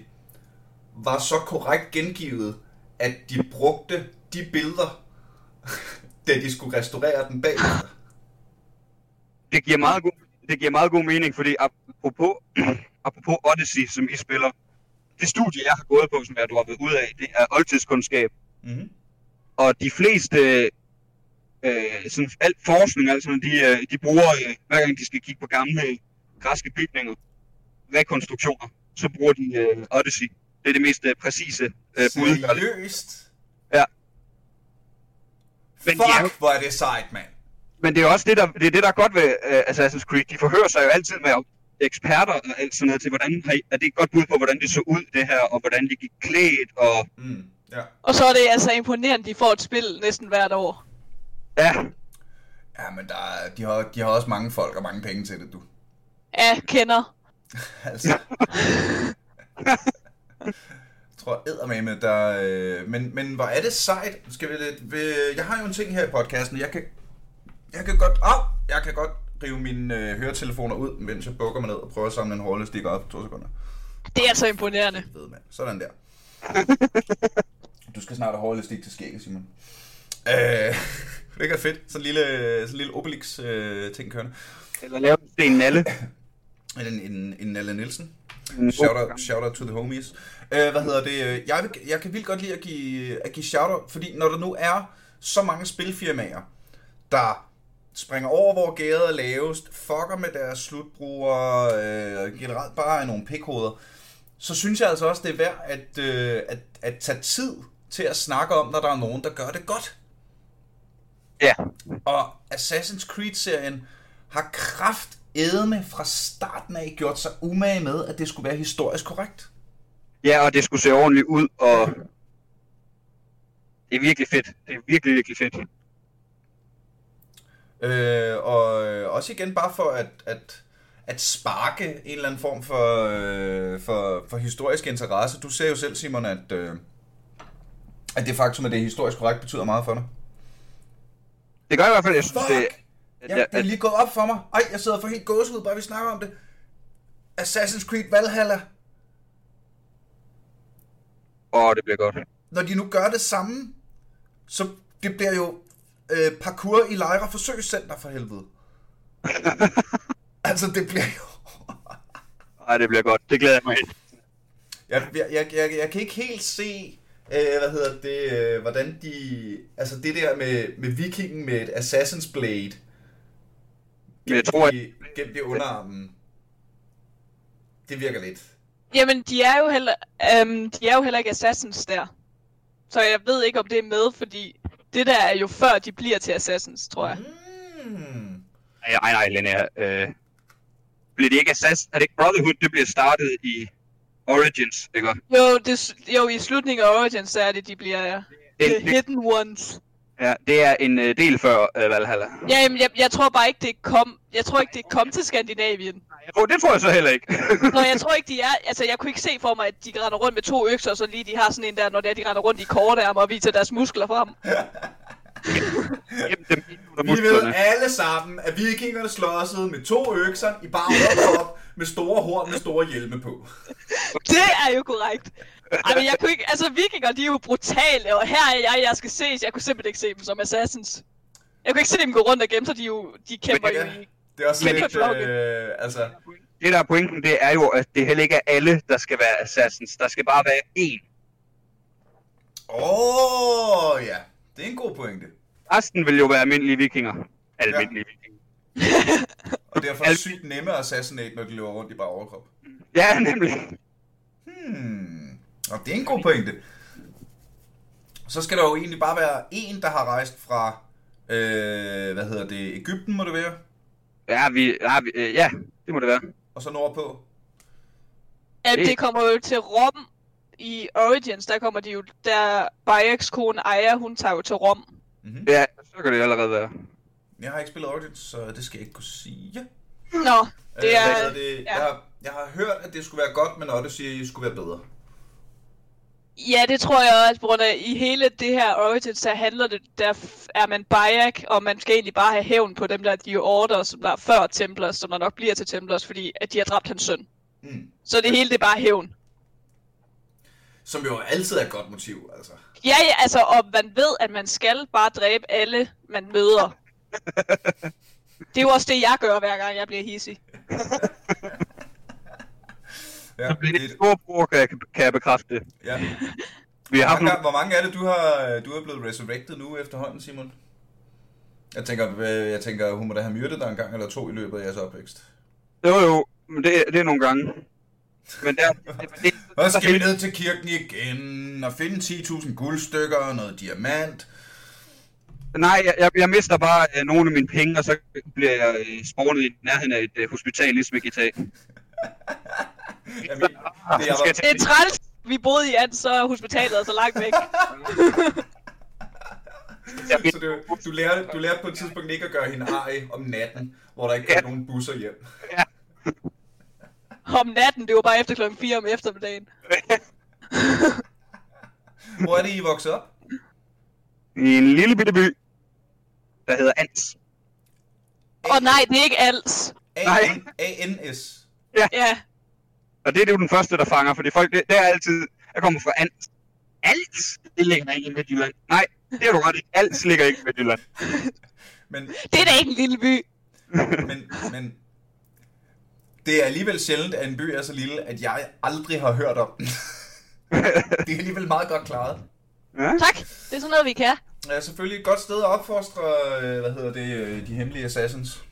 var så korrekt gengivet, at de brugte de billeder, da de skulle restaurere den bagefter. Det giver meget god, det giver meget god mening, fordi apropos, apropos Odyssey, som I spiller, det studie, jeg har gået på, som jeg er droppet ud af, det er oldtidskundskab. Mm-hmm. Og de fleste, øh, sådan, alt forskning, altså, de, øh, de bruger, øh, hver gang de skal kigge på gamle græske bygninger, rekonstruktioner, så bruger de øh, Odyssey. Det er det mest øh, præcise øh, bud. der er- Seriøst? Ja. Men er Fuck, hvor er det sejt, mand. Men det er også det, der, det er, det, der er godt ved uh, Assassin's Creed. De forhører sig jo altid med eksperter og alt sådan noget til, hvordan har er det et godt bud på, hvordan det så ud, det her, og hvordan de gik klædt, og Mm, ja. Og så er det altså imponerende, de får et spil næsten hvert år. ja, Ja, men der er, de, har, de har også mange folk og mange penge til det, du. Ja, kender. Altså. jeg tror eddermame, der... Øh, men, men hvor er det sejt. Skal vi lidt... Vil, jeg har jo en ting her i podcasten. Jeg kan, jeg kan godt... Au! Jeg kan godt rive mine øh, høretelefoner ud, mens jeg bukker mig ned og prøver at samle en hårlestik op på to sekunder. Det er altså imponerende. Ved mand. Sådan der. Du skal snart have hårlestik til skægget, Simon. Øh, det er fedt. Sådan en lille, sådan en lille Obelix øh, ting kørende. eller lave en nalle. En, en, en Nalle Nielsen. En Shout out, shout out to the homies. Uh, hvad hedder det? øh, Jeg, vil, jeg kan vildt godt lide at give, at give shout out, fordi når der nu er så mange spilfirmaer, der springer over, hvor gæret er lavest, fucker med deres slutbrugere, øh, generelt bare er nogle pikhoveder, så synes jeg altså også, det er værd at, øh, at, at tage tid til at snakke om, når der er nogen, der gør det godt. Ja, Og Assassin's Creed-serien har kraft edende fra starten af gjort sig umage med, at det skulle være historisk korrekt. ja, og det skulle se ordentligt ud, og det er virkelig fedt. Det er virkelig, virkelig fedt. Øh, og øh, også igen bare for at, at, at sparke en eller anden form for, øh, for, for historisk interesse. Du ser jo selv, Simon, at, øh, at det faktum, at det er historisk korrekt, betyder meget for dig. Det gør i hvert fald, jeg synes, Fuck! det, Ja, det er lige gået op for mig. Ej, jeg sidder for helt gåsehud, bare vi snakker om det. Assassin's Creed Valhalla. Åh, det bliver godt. Når de nu gør det samme, så det bliver jo øh, parkour i Lejre Forsøgscenter for helvede. altså, det bliver jo... Nej, det bliver godt. Det glæder jeg mig til. Jeg, jeg, jeg, jeg, jeg kan ikke helt se, øh, hvad hedder det, øh, hvordan de... Altså det der med, med vikingen med et Assassin's Blade. Men jeg tror, at- gemt i underarmen. Det virker lidt. Jamen, de er jo heller, øhm, de er jo heller ikke assassins der. Så jeg ved ikke, om det er med, fordi det der er jo før, de bliver til assassins, tror jeg. Mm. Nej, nej, nej, Linnea. Øh, bliver det ikke Assassin? Er det ikke Brotherhood, det bliver startet i Origins, ikke? Jo, det, jo, i slutningen af Origins, så er det, de bliver Det, the det, hidden ones. Ja, det er en øh, del før øh, Valhalla. Ja, jamen, jeg, jeg tror bare ikke, det kom, jeg tror ikke, det kom til Skandinavien. Jeg tror, det tror jeg så heller ikke. Nå, jeg tror ikke, de er... Altså, jeg kunne ikke se for mig, at de render rundt med to økser, og så lige de har sådan en der, når det er, de render rundt i kortærmer og viser deres muskler frem. Vi ved alle sammen, at vikingerne slåsede med to økser i bare overkrop med store horn med store hjelme på. Det er jo korrekt. Ej, men jeg kunne ikke... Altså, vikinger, de er jo brutale, og her er jeg, jeg skal ses. Jeg kunne simpelthen ikke se dem som assassins. Jeg kunne ikke se dem gå rundt og gemme sig, de, er jo, de kæmper jo i... Det er også lidt, øh, altså... Det der er pointen, det er jo, at det heller ikke er alle, der skal være assassins. Der skal bare være én. Åh, oh, ja. Det er en god pointe. Resten vil jo være almindelige vikinger. almindelige vikinger. Og derfor er sygt nemme at assassinate, når de løber rundt i bare overkrop. Ja, nemlig. Hmm. Og det er en god pointe. Så skal der jo egentlig bare være en, der har rejst fra, øh, hvad hedder det, Ægypten må det være, Ja, vi, ja, vi, øh, ja, det må det være. og så nordpå. At Det- det kommer jo til Rom i Origins, der kommer de jo, der Bayeks kone Aya, hun tager jo til Rom. Mm-hmm. Ja, så kan det allerede være. Jeg har ikke spillet Origins, så det skal jeg ikke kunne sige. Nå, det Øh, er... hvad hedder det? ja. Jeg, har, jeg har hørt, at det skulle være godt, men Odyssey skulle være bedre. Ja, det tror jeg også, på grund af, i hele det her Origins, der handler det, der er man Bayek, og man skal egentlig bare have hævn på dem, der er de order, som der er før Templars, som der nok bliver til Templars, fordi at de har dræbt hans søn. Mm. Så det hele, det er bare hævn. Som jo altid er et godt motiv, altså. Ja, ja, altså, og man ved, at man skal bare dræbe alle, man møder. Det er jo også det, jeg gør, hver gang jeg bliver hissig. Ja, Så bliver det det, storbror, kan jeg, kan jeg bekræfte det. ja. Vi har Hvor, mange, hvor mange er det, du har, du er blevet resurrected nu efterhånden, Simon? Jeg tænker, øh, jeg tænker, hun må da have myrdet dig en gang eller to i løbet af jeres opvækst. Jo, jo, men det, det er nogle gange. Men der, det, det, Og så skal vi ned til kirken igen og finde 10.000 guldstykker og noget diamant. Nej, jeg, jeg, jeg mister bare øh, nogle af mine penge, og så bliver jeg øh, spawnet i nærheden af et øh, hospital, ligesom i GTA. Jamen, det er, jeg var, Det er træls. Vi boede i Ans, så er hospitalet så langt væk. Så du, du, lærte, du lærte på et tidspunkt ikke at gøre hende arg om natten, hvor der ikke kom Ja. nogen busser hjem. Om natten, det var bare efter klokken 4 om eftermiddagen. Hvor er det, I vokset op? I en lille bitte by, der hedder Ans. Åh oh, nej, det er ikke als. Nej. A-N-S. Ja, Og det er jo den første, der fanger, fordi folk, det, det er altid, jeg kommer fra Ans. Als? Det ligger ikke i Midtjylland. Nej, det er du ret i. Als ligger ikke i Midtjylland. Men, det er da ikke en lille by. men, men det er alligevel sjældent, at en by er så lille, at jeg aldrig har hørt om den. det er alligevel meget godt klaret. Ja? Tak, det er sådan noget, vi kan. Ja, selvfølgelig et godt sted at opfostre, øh, hvad hedder det, øh, de hemmelige assassins.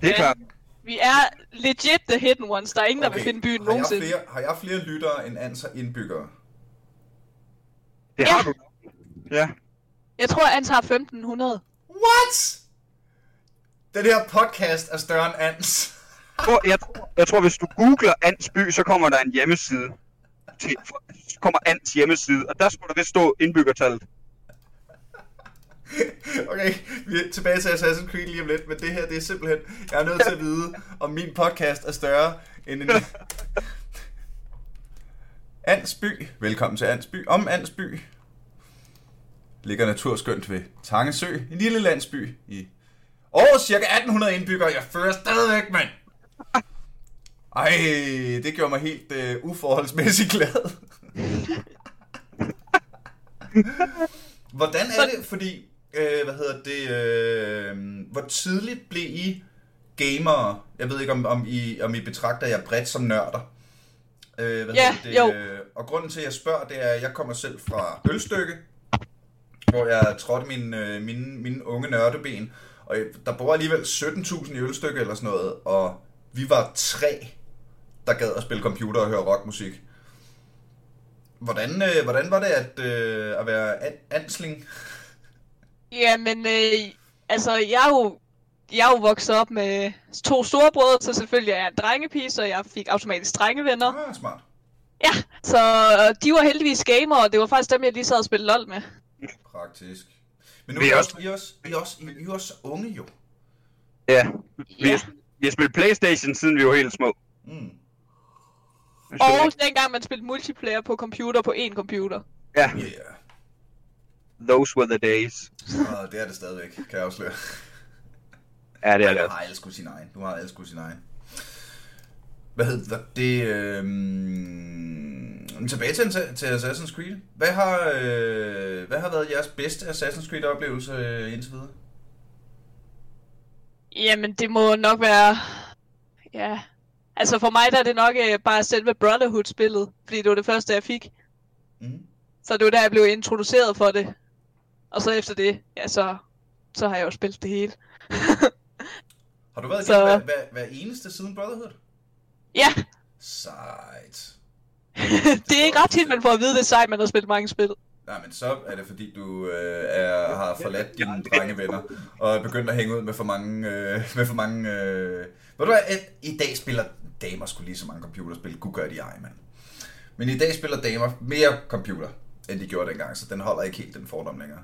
Det er klart. Vi er legit the hidden ones. Der er ingen, der vil finde byen har jeg, nogensinde. flere, har jeg flere lyttere end Anser indbyggere? Det Ja. har du. Ja. Jeg tror, Ans har 1500. What? Den her podcast er større end Ans. Tror- Jeg, tror- jeg tror, hvis du googler Ans by, så kommer der en hjemmeside. Til, så kommer Ans hjemmeside, og der skulle der vist stå indbyggertallet. Okay, vi er tilbage til Assassin's Creed lige om lidt, men det her, det er simpelthen... Jeg er nødt til at vide, om min podcast er større end en... Ansby. Velkommen til Ansby. Om Ansby. Ligger naturskønt ved Tangesø, en lille landsby i... år cirka 1800 indbyggere. Jeg fører stadigvæk, mand. Ej, det gjorde mig helt øh, uforholdsmæssigt glad. Hvordan er det, fordi, øh, hvad hedder det, øh, hvor tidligt blev I gamere? Jeg ved ikke, om, om, I, om I betragter jer bredt som nørder. Øh, hvad Ja, det, jo. Øh, og grunden til, at jeg spørger, det er, at jeg kommer selv fra Ølstykke, hvor jeg trådte mine, øh, mine, mine unge nørdeben. Og der bor alligevel 17.000 i Ølstykke eller sådan noget, og vi var tre, der gad at spille computer og høre rockmusik. Hvordan, øh, hvordan var det at, øh, at være an- ansling? Jamen, øh, altså, jeg er jo, jeg er jo vokset op med to storebrødre, så selvfølgelig er jeg en drengepige, så jeg fik automatisk drengevenner. Ah, smart. Ja, så de var heldigvis gamer, og det var faktisk dem, jeg lige sad og spillede LOL med. Praktisk. Men nu Vi er I også- I er også, I er også, I er også unge jo. Ja. Vi, Ja. har, vi har spillet Playstation, siden vi var helt små. Mm. Og dengang man spillede multiplayer på computer på én computer. Ja, Yeah. those were the days. Og det er det stadigvæk, kan jeg afsløre. Ja, det er Nu det. har alle sgu sin egen. Nu har alle sgu sin egen. Hvad hedder det? Øh, men tilbage til, til Assassin's Creed. Hvad har, øh, hvad har været jeres bedste Assassin's Creed oplevelse øh, indtil videre? Jamen, det må nok være... Ja... Altså for mig der er det nok øh, bare selve Brotherhood-spillet, fordi det var det første, jeg fik. Mm. Så det var der, jeg blev introduceret for det. Og så efter det, ja, så så har jeg jo spillet det hele. har du været så... hver, hver, hver eneste siden Brotherhood? Ja. Sejt. det er ikke ret tit, man får at vide, det er sejt, man har spillet mange spil. Nej, men så er det fordi, du øh, er, har forladt dine drengevenner, og er begyndt at hænge ud med for mange... Øh, med for mange øh... Ved du hvad, i dag spiller damer skulle lige så mange computerspil. Gud gør de ej, mand. Men i dag spiller damer mere computer, end de gjorde dengang, så den holder ikke helt den fordom længere.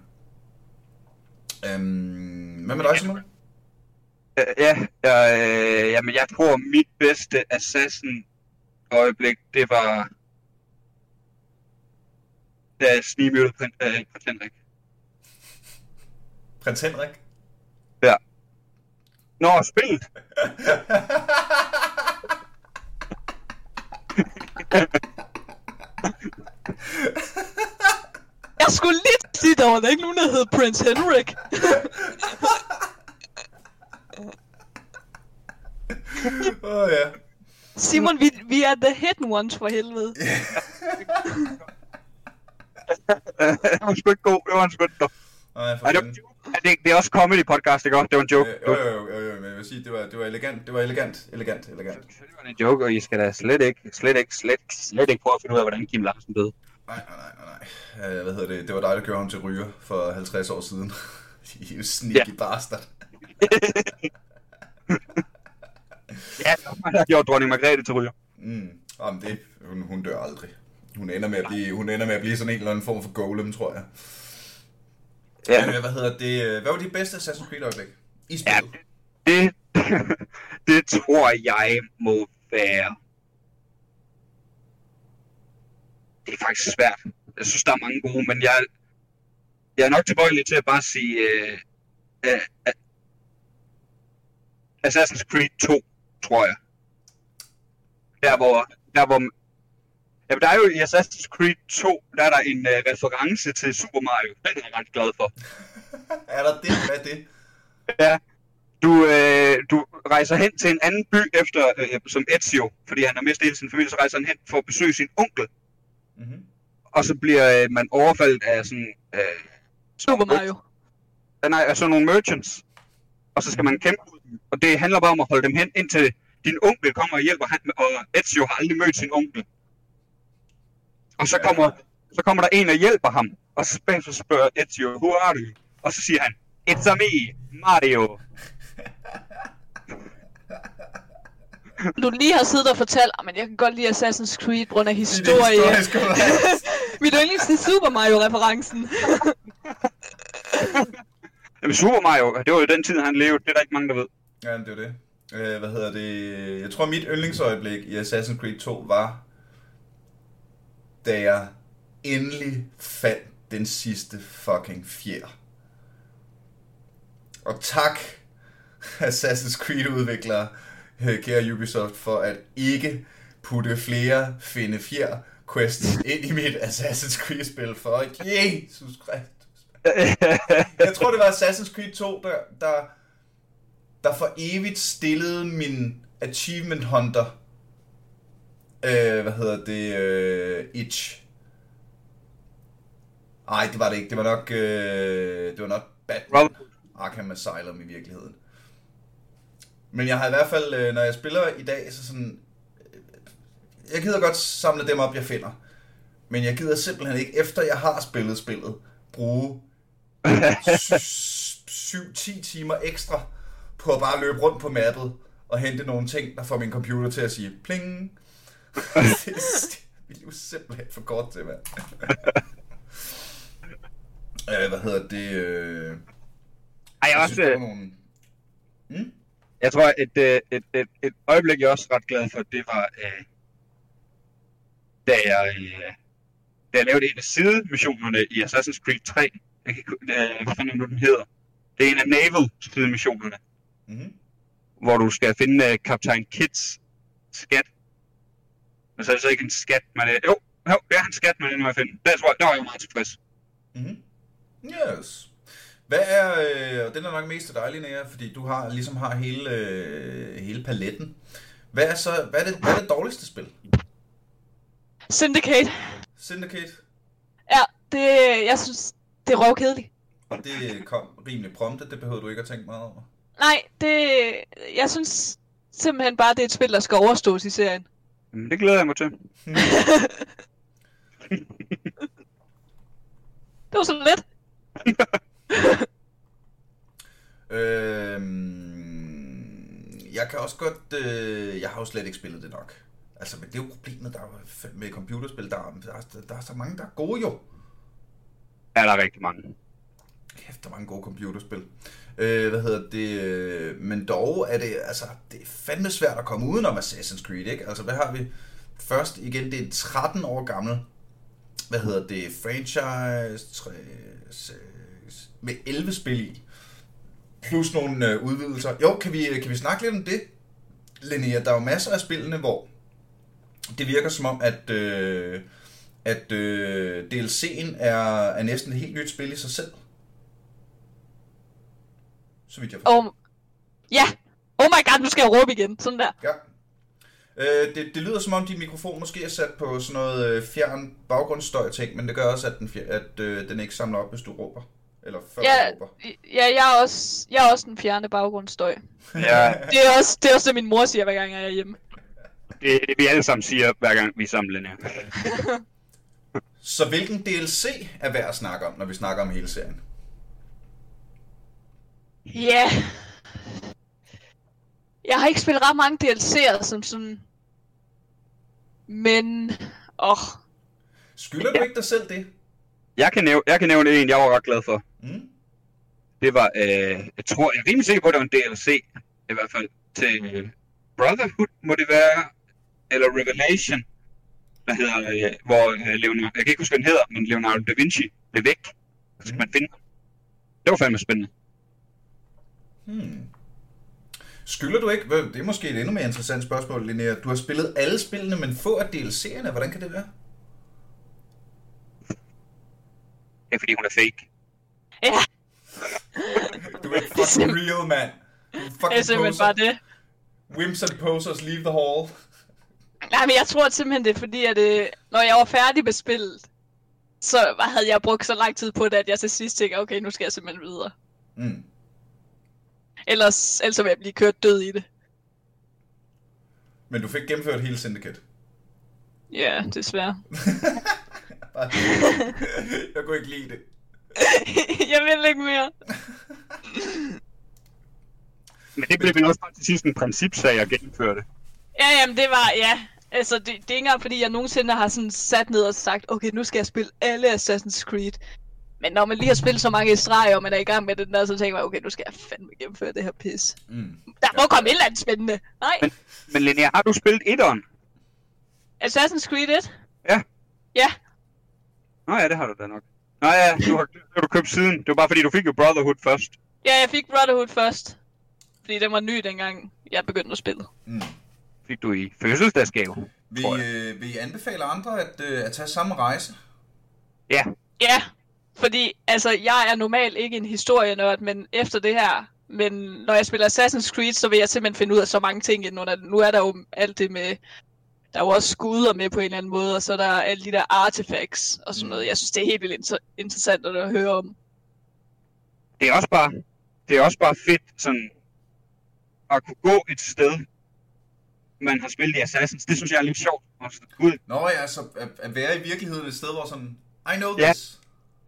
Øhm, hvad med dig, Simon? Ja, jeg, øh, jamen jeg tror, mit bedste Assassin øjeblik, det var da jeg snigmødte prins, øh, prins Henrik. Prins Henrik? Ja. Nå, spillet! Jeg skulle lige sige, der var der ikke nogen, der hed Prince Henrik. Åh oh, ja. Simon, vi, vi er the hidden ones for helvede. det var sgu ikke god. Det var en sgu ikke god. Nej, for det, det, det er også comedy podcast, ikke Det var en joke. Jo, jo, jo, jo, men jeg vil sige, det var, det var elegant, det var elegant, elegant, elegant. Det var en joke, og I skal da slet ikke, slet ikke, slet, slet ikke prøve at finde ud af, hvordan Kim Larsen døde. Nej, nej, nej, nej. Øh, hvad hedder det? Det var dig, der gjorde ham til ryger for 50 år siden. I sneaky ja. bastard. ja, det der gjorde dronning Margrethe til ryger. Mm. Jamen, det, hun, hun dør aldrig. Hun ender, med at blive, hun ender med at blive sådan en eller anden form for golem, tror jeg. Ja. Men, hvad hedder det? Hvad var dit bedste Assassin's Creed øjeblik? I spillet? Ja, det, det tror jeg må være... Det er faktisk svært. Jeg synes, der er mange gode, men jeg, jeg er nok tilbøjelig til at bare sige... Uh, uh, Assassin's Creed 2, tror jeg. Der hvor, der hvor Jamen, der er jo i Assassin's Creed 2, der er der en uh, reference til Super Mario. Den er jeg ret glad for. er der det? Hvad er det? Ja. Du, øh, du rejser hen til en anden by efter, øh, som Ezio, fordi han har mistet hele sin familie, så rejser han hen for at besøge sin onkel. Mm-hmm. Og så bliver øh, man overfaldet af sådan... Øh, Super Mario. Ja, nej, altså nogle merchants. Og så skal man kæmpe ud Og det handler bare om at holde dem hen, indtil din onkel kommer og hjælper, han, og Ezio har aldrig mødt sin onkel. Og så kommer, så kommer der en og hjælper ham, og så bagefter spørger Ezio, who are you? Og så siger han, it's a me, Mario. Du lige har siddet og fortalt, men jeg kan godt lide Assassin's Creed på grund af historie. Vil du ikke sige Super Mario-referencen? Jamen Super Mario, det var jo den tid, han levede. Det er der ikke mange, der ved. Ja, det er det. Øh, hvad hedder det? Jeg tror, mit yndlingsøjeblik i Assassin's Creed 2 var da jeg endelig fandt den sidste fucking fjer. Og tak, Assassin's Creed-udviklere, øh, kære Ubisoft, for at ikke putte flere finde fjer quests ind i mit Assassin's Creed-spil for Jesus Kristus. Jeg tror, det var Assassin's Creed 2, der, der, der for evigt stillede min Achievement Hunter øh, hvad hedder det, øh, Itch. Nej, det var det ikke. Det var nok, øh, det var nok Batman Arkham Asylum i virkeligheden. Men jeg har i hvert fald, øh, når jeg spiller i dag, så sådan... Øh, jeg gider godt samle dem op, jeg finder. Men jeg gider simpelthen ikke, efter jeg har spillet spillet, bruge 7-10 timer ekstra på at bare løbe rundt på mappet og hente nogle ting, der får min computer til at sige pling, det er jo simpelthen for kort til, mand. øh, hvad hedder det? Øh... Ej, jeg, også... Synes, nogle... hmm? Jeg tror, et, et, et, et, et øjeblik, jeg er også ret glad for, det var, øh, da jeg, øh, da jeg lavede en af sidemissionerne i Assassin's Creed 3. Jeg kan, øh, hvad fanden nu den hedder? Det er en af Naval-sidemissionerne. Mm-hmm. Hvor du skal finde uh, Kaptajn Kids skat men så er det så ikke en skat, man er... Jo, jo det er en skat, man er finde. Der, tror jeg, der var jeg meget tilfreds. Mm-hmm. Yes. Hvad er, øh, og den er nok mest dejlig, Nea, fordi du har ligesom har hele, øh, hele paletten. Hvad er så, hvad er det, hvad er det dårligste spil? Syndicate. Syndicate? Ja, det, jeg synes, det er røvkedeligt. Og det kom rimelig prompte, det behøver du ikke at tænke meget over. Nej, det... Jeg synes simpelthen bare, det er et spil, der skal overstås i serien. Men det glæder jeg mig til. Det var så let. Øhm, jeg kan også godt... Øh, jeg har jo slet ikke spillet det nok. Altså, men det er jo problemet der er med computerspil. Der, er- der, er- der er så mange, der er gode jo. Ja, der er rigtig mange. Kæft, der er mange gode computerspil. Øh, hvad hedder det? Men dog er det, altså, det er fandme svært at komme udenom Assassin's Creed, ikke? Altså, hvad har vi? Først igen, det er 13 år gammel. Hvad hedder det? Franchise 3, 6, med 11 spil i. Plus nogle øh, udvidelser. Jo, kan vi, kan vi snakke lidt om det? Linnea, der er jo masser af spillene, hvor det virker som om, at, øh, at øh, DLC'en er, er næsten et helt nyt spil i sig selv. Så vidt jeg forstår. Oh, ja. Oh my god, nu skal jeg råbe igen. Sådan der. Ja. Øh, det, det lyder som om, din mikrofon måske er sat på sådan noget øh, fjern baggrundsstøj ting, men det gør også, at den, fjer- at, øh, den ikke samler op, hvis du råber. Eller før Ja, du råber. ja jeg, er også, jeg er også den fjerne baggrundsstøj. Ja, Det er også det, er også det min mor siger, hver gang jeg er hjemme. det er det, vi alle sammen siger, hver gang vi er sammen. Så hvilken DLC er værd at snakke om, når vi snakker om hele serien? Ja. Jeg har ikke spillet ret mange DLC'er som sådan... Men... Åh, oh, Skylder du ikke dig selv det? Jeg kan, nævne, jeg kan nævne en, jeg var ret glad for. Mm? Det var, øh, jeg tror, jeg er rimelig sikker på, at det var en DLC, i hvert fald, til øh, Brotherhood, må det være, eller Revelation, der hedder, øh, hvor øh, Leonardo, jeg kan ikke huske, hvad den hedder, men Leonardo da Vinci blev væk. Så skal man finde ham. Det var fandme spændende. Hmm. Skylder du ikke, det er måske et endnu mere interessant spørgsmål, Linnea. Du har spillet alle spillene, men få af DLC'erne. Hvordan kan det være? Det er fordi, hun er fake. ja, Du er ikke fucking real, mand. Du er det er fucking simpelthen poser. bare det. Wimps and posers leave the hall. Nej, men jeg tror simpelthen, det er fordi, at øh, når jeg var færdig med spillet, så havde jeg brugt så lang tid på det, at jeg til sidst tænkte, okay, nu skal jeg simpelthen videre. Mm. Ellers, ellers vil jeg blive kørt død i det. Men du fik gennemført hele Syndicate. Ja, desværre. Jeg kunne ikke lide det. jeg vil ikke mere. Men det blev vel også bare til sidst en principsag at gennemføre det. Ja, jamen det var, ja. Altså, det, det er ikke engang fordi, jeg nogensinde har sådan sat ned og sagt, okay, nu skal jeg spille alle Assassin's Creed. Men når man lige har spillet så mange i streg, og man er i gang med den der, så tænker man, okay, nu skal jeg fandme gennemføre det her pis. Mm. Der må komme et eller andet spændende. Nej, Men, men Linnea, har du spillet etteren? Assassin's Creed 1? Ja. Ja, Nå ja, det har du da nok. Nå ja, du har, det har du købt siden. Det var bare fordi, du fik jo Brotherhood først. ja, jeg fik Brotherhood først. Fordi den var ny dengang, jeg begyndte at spille. Mm. Fik du i fødselsdagsgave. Vil, øh, vil I anbefale andre at, øh, at tage samme rejse? Ja, Ja, fordi altså, jeg er normalt ikke en historienørd, men efter det her, men når jeg spiller Assassin's Creed, så vil jeg simpelthen finde ud af så mange ting indenunder. Nu er der jo alt det med, der er jo også skuder med på en eller anden måde, og så er der alle de der artifacts og sådan noget. Jeg synes, det er helt vildt inter- interessant at høre om. det er også bare, det er også bare fedt sådan at kunne gå et sted, man har spillet i Assassins. Det synes jeg er lidt sjovt. Også. Gud. Nå ja, så at, at være i virkeligheden et sted, hvor sådan, I know Ja.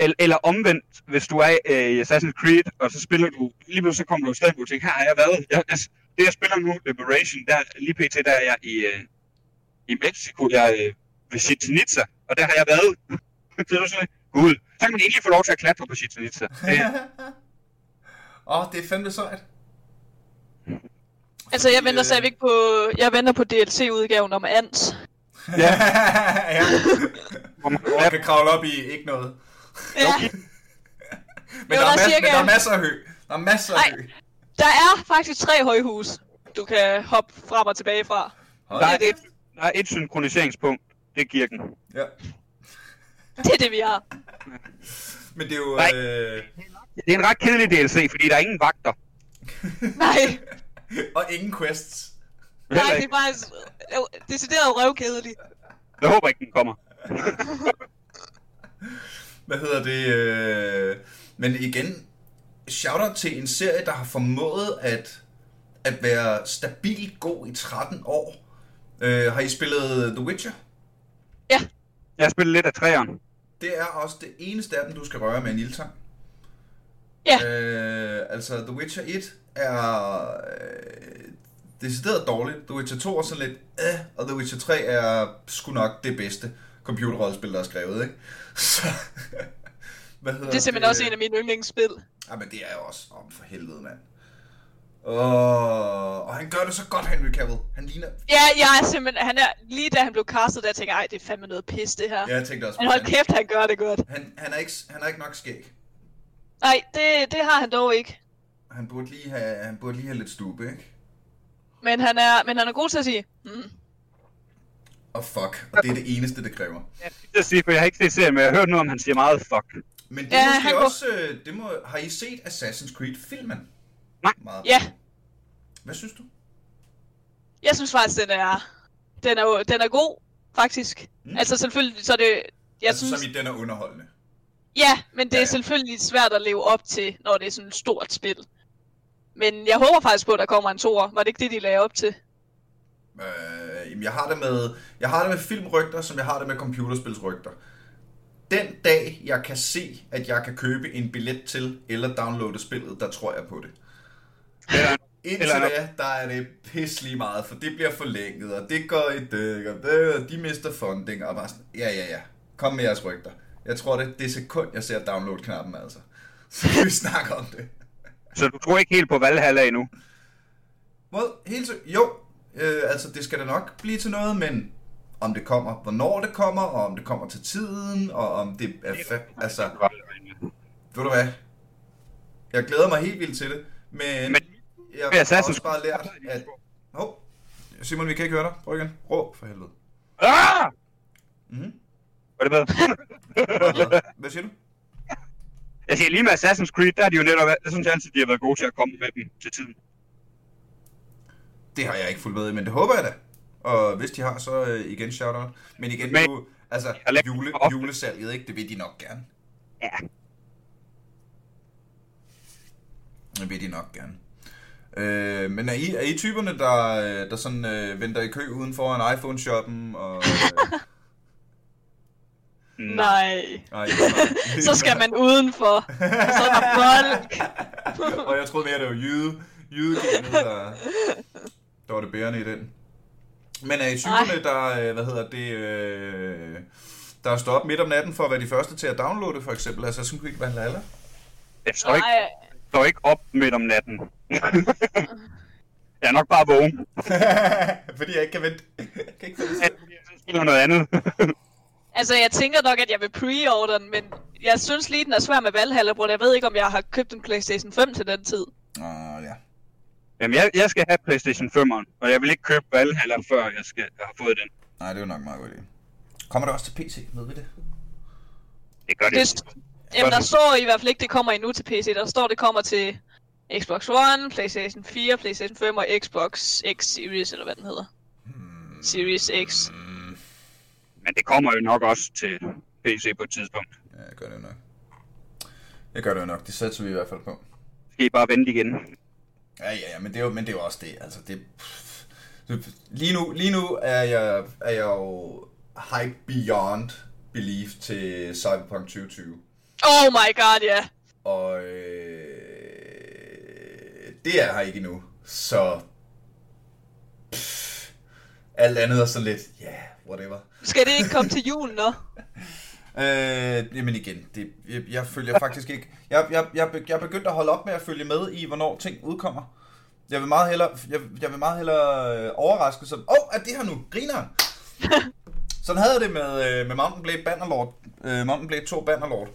Eller, eller omvendt, hvis du er øh, i Assassin's Creed, og så spiller du, lige pludselig så kommer du et sted, hvor du tænker, her har jeg været. Jeg, jeg, det jeg spiller nu, Liberation, der, lige pt. der er jeg i, øh, i Mexico, jeg er øh, ved Chichen Itza, og der har jeg været. det er sådan, gud, så kan man endelig få lov til at klatre på Chichen Itza. Det, Åh, oh, det er fandme sejt. Altså, jeg venter øh, stadigvæk på, jeg venter på DLC-udgaven om Ants. ja. ja. Hvor man kan kravle op i ikke noget. Ja, Men, Jo, der, der er er mas- cirka- men der er masser af hø. Der er masser af Ej. hø. der er faktisk tre højhus, du kan hoppe frem og tilbage fra. Hold der, er et, der er et synkroniseringspunkt, det er kirken. Ja. Det er det, vi har. Men det er jo... Nej. Øh, Det er en ret kedelig DLC, fordi der er ingen vagter. Nej, og ingen quests. Nej, det er faktisk øh, decideret røvkedeligt. Jeg håber ikke, den kommer. Hvad hedder det? Øh... Men igen, shout til en serie, der har formået at, at være stabilt god i 13 år. Øh, har I spillet The Witcher? Ja. Jeg har spillet lidt af træerne. Det er også det eneste af dem, du skal røre med en ildtang. Ja. Øh, altså, The Witcher 1 er øh, decideret dårligt. The Witcher 2 er sådan lidt, øh, og The Witcher 3 er sgu nok det bedste computerrollespil, der er skrevet, ikke? Så, hvad hedder det er simpelthen det? også en af mine yndlingsspil. Ja, men det er jo også om for helvede, mand. Oh, og han gør det så godt, Henry Cavill. Han ligner... Ja, jeg er simpelthen... Han er, lige da han blev castet, der tænkte jeg, det er fandme noget pis, det her. Ja, jeg tænkte også... Men hold kæft, han gør det godt. Han, han, er ikke, han er ikke nok skæg. Nej, det, det har han dog ikke. Han burde lige have, han burde lige have lidt stube, ikke? Men han er, men han er god til at sige, mm. Og fuck, og det er det eneste, det kræver. Jeg skal sige, for jeg har ikke set serien, men jeg har hørt noget om, han siger meget fuck. Men det er ja, måske også, øh, det må, har I set Assassin's Creed-filmen? Nej. Meget. Ja. Hvad synes du? Jeg synes faktisk, den er, den er, den er god, faktisk. Mm. Altså selvfølgelig, så det... Jeg altså synes, som i, den er underholdende? Ja, men det ja, ja. er selvfølgelig svært at leve op til, når det er sådan et stort spil. Men jeg håber faktisk på, at der kommer en toer. Var det ikke det, de lagde op til? Øh, jeg har det med, jeg har det med filmrygter, som jeg har det med computerspilsrygter. Den dag, jeg kan se, at jeg kan købe en billet til, eller downloade spillet, der tror jeg på det. Eller, Indtil eller... da, der er det pisselig meget, for det bliver forlænget, og det går i døg, og det, de mister funding, og bare sådan, ja, ja, ja, kom med jeres rygter. Jeg tror, det er det sekund, jeg ser download-knappen, altså. Så vi snakker om det. Så du tror ikke helt på Valhalla endnu? Well, helt jo, øh, altså det skal da nok blive til noget, men om det kommer, hvornår det kommer, og om det kommer til tiden, og om det er... Fa- altså, ved du hvad? Jeg glæder mig helt vildt til det, men, men jeg har også bare lært, at... Hov, oh, Simon, vi kan ikke høre dig. Prøv igen. Råb for helvede. Ah! Mm-hmm. Var det bedre? Hvad siger du? Jeg siger lige med Assassin's Creed, der er de jo netop, jeg synes altid, de har været gode til at komme med dem til tiden. Det har jeg ikke fuldt med i, men det håber jeg da. Og hvis de har, så uh, igen shout-out. Men igen, men, nu, altså jule, julesalget, ikke? det vil de nok gerne. Ja. Det vil de nok gerne. Øh, men er I, er I typerne, der, der sådan øh, venter i kø uden for en iPhone-shoppen? Og, øh, Nej. Nej så skal man udenfor. så er der folk. og jeg troede mere, det var jyde, jydegenet, der, der var det bærende i den. Men er I typerne, der, øh, hvad hedder det, øh, der står op midt om natten for at være de første til at downloade for eksempel Assassin's Creed Valhalla? Jeg står ikke, står ikke op midt om natten. jeg er nok bare vågen. Fordi jeg ikke kan vente. jeg kan ikke vente. Jeg spiller noget andet. Altså, jeg tænker nok, at jeg vil pre-order den, men jeg synes lige, den er svær med Valhalla, bror. Jeg ved ikke, om jeg har købt en PlayStation 5 til den tid. Åh, uh, ja. Jamen, jeg, jeg skal have PlayStation 5'eren, og jeg vil ikke købe Valhalla, før jeg skal have fået den. Nej, det er jo nok meget godt. Kommer det også til PC, ved vi det? Det gør det. det jamen, der står i hvert fald ikke, det kommer endnu til PC. Der står, det kommer til Xbox One, PlayStation 4, PlayStation 5 og Xbox X Series, eller hvad den hedder. Hmm. Series X. Hmm. Men det kommer jo nok også til PC på et tidspunkt. Ja, jeg gør det nok. Jeg gør det nok. Det sætter vi i hvert fald på. Skal I bare vente igen? Ja, ja, ja, men det er jo, men det er jo også det. Altså, det, lige, nu, lige nu er jeg, er jeg jo hype beyond belief til Cyberpunk 2020. Oh my god, ja. Yeah. Og øh, det er her ikke endnu. Så pff, alt andet er sådan lidt, ja, yeah, whatever. Skal det ikke komme til jul nu? øh, jamen igen, det, jeg, jeg følger faktisk ikke... Jeg, jeg, jeg, jeg er begyndt at holde op med at følge med i, hvornår ting udkommer. Jeg vil meget hellere, jeg, jeg vil meget hellere øh, overraske som, åh, oh, er det her nu? Griner Sådan havde jeg det med, øh, med Mountain Blade Bannerlord, øh, Mountain Blade 2 Bannerlord,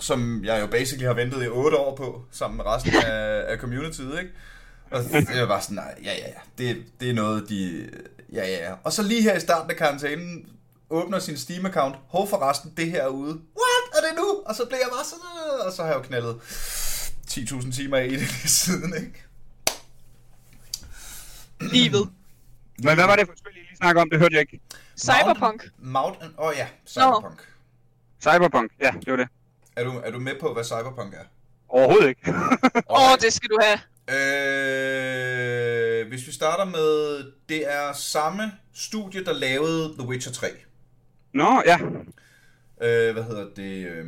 som jeg jo basically har ventet i 8 år på, sammen med resten af, af communityet, ikke? Og det var sådan, nej, ja, ja, ja, det, det er noget, de, Ja, ja, ja. Og så lige her i starten af karantænen, åbner sin Steam-account. Hov forresten, det her er ude. What? Er det nu? Og så bliver jeg bare sådan, og så har jeg jo knaldet 10.000 timer i det siden, ikke? Livet. Men hvad var det for spil, I lige snakker om? Det hørte jeg ikke. Cyberpunk. Mountain, åh oh, ja, Cyberpunk. No. Cyberpunk, ja, det var det. Er du, er du med på, hvad Cyberpunk er? Overhovedet ikke. Åh, oh, det skal du have. Øh, hvis vi starter med, det er samme studie, der lavede The Witcher 3. Nå, ja. Øh, hvad hedder det? Øh,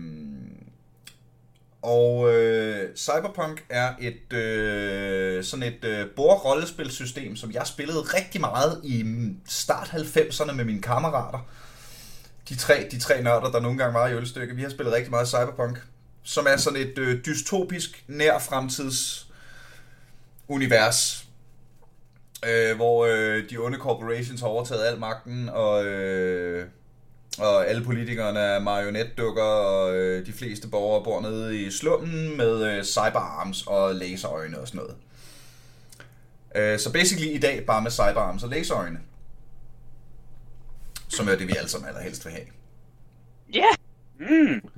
og øh, Cyberpunk er et øh, sådan et øh, bordrollespilsystem, som jeg spillede rigtig meget i mm, start 90'erne med mine kammerater. De tre, de tre nørder, der nogle gange var i ølstykke. Vi har spillet rigtig meget Cyberpunk, som er sådan et øh, dystopisk nær fremtids univers, øh, hvor øh, de onde corporations har overtaget al magten, og, øh, og alle politikerne er marionetdukker, og øh, de fleste borgere bor nede i slummen med øh, cyberarms og laserøjne og sådan noget. Øh, så basically i dag bare med cyberarms og laserøjne. Som er det, vi alle sammen allerhelst vil have. Ja! Yeah. Mm.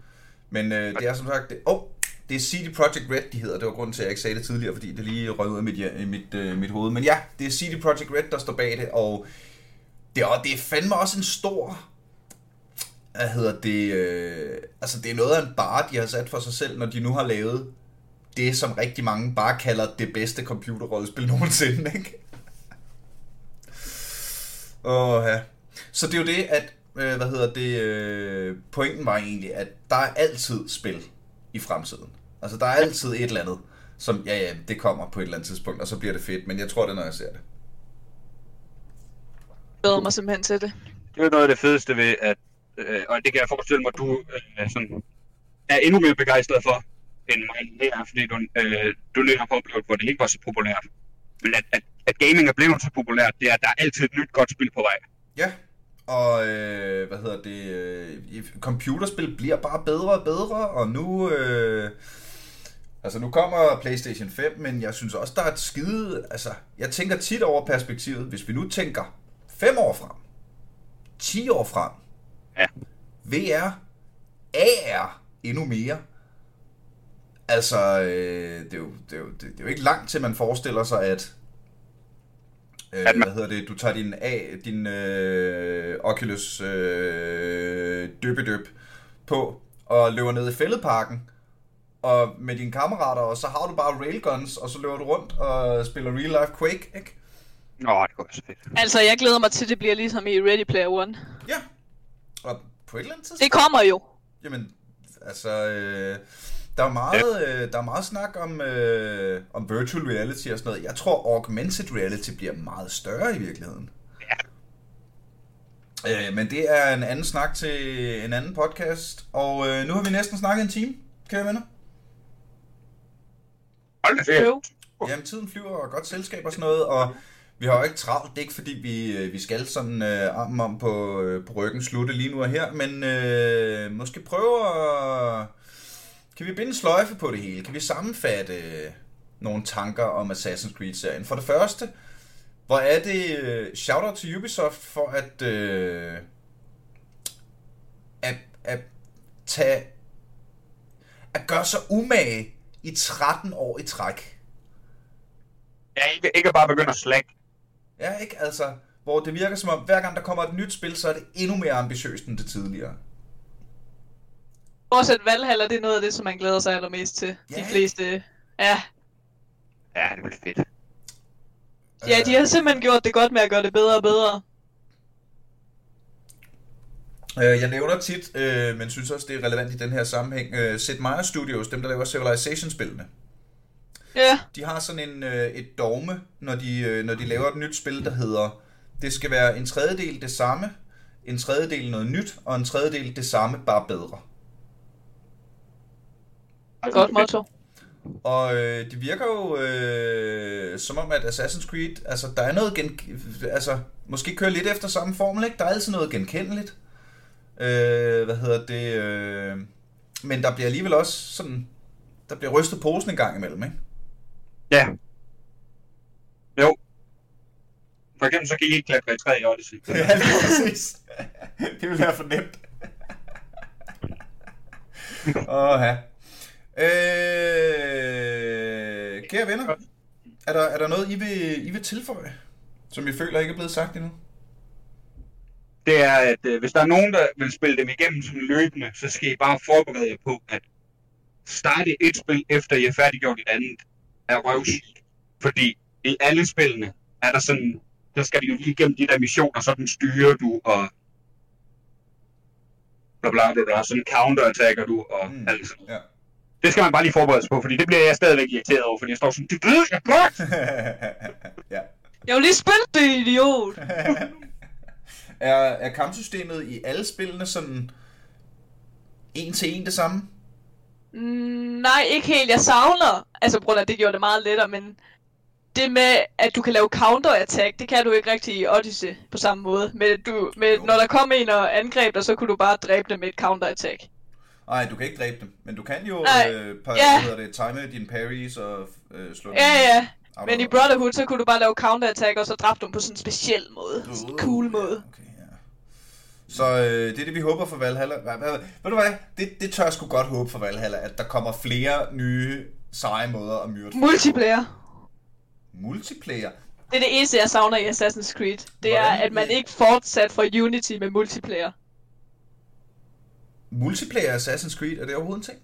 Men øh, det er som sagt... Det, oh, det er CD Projekt Red, de hedder. Det var grunden til, at jeg ikke sagde det tidligere, fordi det lige røg ud af mit, ja, mit, øh, mit hoved. Men ja, det er CD Projekt Red, der står bag det, og det er, det er fandme også en stor... Hvad hedder det? Øh, altså, det er noget af en bar, de har sat for sig selv, når de nu har lavet det, som rigtig mange bare kalder det bedste computerrollespil nogensinde, ikke? Åh, ja. Så det er jo det, at, øh, hvad hedder det, øh, pointen var egentlig, at der er altid spil i fremtiden. Altså, der er altid et eller andet, som, ja, ja, det kommer på et eller andet tidspunkt, og så bliver det fedt, men jeg tror det, når jeg ser det. Jeg glæder mig simpelthen til det. Det er noget af det fedeste ved, at, øh, og det kan jeg forestille mig, at du øh, sådan, er endnu mere begejstret for, end mig her, fordi du, øh, du lige har oplevet, hvor det ikke var så populært. Men at, at, at gaming er blevet så populært, det er, at der er altid et nyt godt spil på vej. Ja, og øh, hvad hedder det, øh, computerspil bliver bare bedre og bedre, og nu, øh, altså nu kommer PlayStation 5, men jeg synes også, der er et skide, altså jeg tænker tit over perspektivet, hvis vi nu tænker 5 år frem, 10 år frem, Ja. VR, AR endnu mere. Altså, øh, det, er jo, det, er jo, det, det er jo ikke langt til, man forestiller sig, at Øh, At man- hvad hedder det? Du tager din, A, din øh, Oculus øh, døbedøb på og løber ned i fældeparken og med dine kammerater, og så har du bare railguns, og så løber du rundt og spiller real life Quake, ikke? Nå, det kunne være så fedt. Altså, jeg glæder mig til, at det bliver ligesom i Ready Player One. Ja. Og på et eller andet tidspunkt... Det kommer jo. Jamen, altså, øh, der er meget, øh, der er meget snak om, øh, om virtual reality og sådan noget. Jeg tror, augmented reality bliver meget større i virkeligheden. Ja. Øh, men det er en anden snak til en anden podcast, og øh, nu har vi næsten snakket en time, kære venner. Hold da. Jamen, tiden flyver og godt selskab og sådan noget, og vi har jo ikke travlt. Det er ikke fordi, vi, øh, vi skal sådan øh, armen om på, øh, på ryggen slutte lige nu og her, men øh, måske prøve at... Kan vi binde sløjfe på det hele? Kan vi sammenfatte øh, nogle tanker om Assassin's Creed-serien? For det første, hvor er det øh, shout-out til Ubisoft for at, øh, at, at tage at gøre sig umage i 13 år i træk. Ja, ikke, ikke bare begynde at slække. Ja, ikke? Altså, hvor det virker som om, hver gang der kommer et nyt spil, så er det endnu mere ambitiøst end det tidligere. Bortset Valhalla, det er noget af det, som man glæder sig allermest til. Ja. De fleste. Ja. Ja, det bliver fedt. ja, de har simpelthen gjort det godt med at gøre det bedre og bedre. Øh, jeg nævner tit, øh, men synes også, det er relevant i den her sammenhæng, øh, Sid Meier Studios, dem der laver Civilization-spillene. Ja, De har sådan en, øh, et dogme, når de, øh, når de laver et nyt spil, der hedder, det skal være en tredjedel det samme, en tredjedel noget nyt, og en tredjedel det samme, bare bedre. godt motto. Og øh, det virker jo øh, som om, at Assassin's Creed, altså der er noget gen... Altså, måske kører lidt efter samme formel, ikke? Der er altid noget genkendeligt. Øh, hvad hedder det? Øh, men der bliver alligevel også sådan... Der bliver rystet posen en gang imellem, ikke? Ja. Jo. For eksempel så kan I ikke klatre i træ i Odyssey. Ja, lige præcis. det vil være for nemt. Åh, ja. Øh, kære venner, er der, er der noget, I vil, I vil tilføje, som I føler ikke er blevet sagt endnu? Det er, at øh, hvis der er nogen, der vil spille dem igennem sådan løbende, så skal I bare forberede jer på, at starte et spil, efter I er færdiggjort et andet, er røvsygt. Fordi i alle spillene er der sådan, der skal du jo lige igennem de der missioner, sådan styrer du, og bla bla bla, bla sådan counterattacker du, og Mm, mm. alt sådan. ja. Det skal man bare lige forberede sig på, fordi det bliver jeg stadigvæk irriteret over, fordi jeg står sådan, det ved jeg godt! ja. Jeg vil lige spille det, idiot! er, er kampsystemet i alle spillene sådan en til en det samme? Mm, nej, ikke helt. Jeg savner, altså på grund af, det gjorde det meget lettere, men det med, at du kan lave counter-attack, det kan du ikke rigtig i Odyssey på samme måde. Men du, med, Jo. når der kom en og angreb dig, så kunne du bare dræbe dem med et counter-attack. Nej, du kan ikke dræbe dem, men du kan jo Nej, øh, par, ja. hedder det, time dine parries og øh, slå Ja, ja. out Men i Brotherhood, så kunne du bare lave counter-attack, og så dræbe dem på sådan en speciel måde. Sådan en Uh, cool ja, måde. Okay, ja. Så øh, det er det, vi håber for Valhalla. Hvad, hvad, ved du hvad? Det, det tør jeg sgu godt håbe for Valhalla, at der kommer flere nye seje måder at myrde. Multiplayer. Multiplayer? Det er det eneste, jeg savner i Assassin's Creed. Det er, Hvordan? at man ikke fortsat fra Unity med multiplayer. Multiplayer Assassin's Creed, er det overhovedet en ting?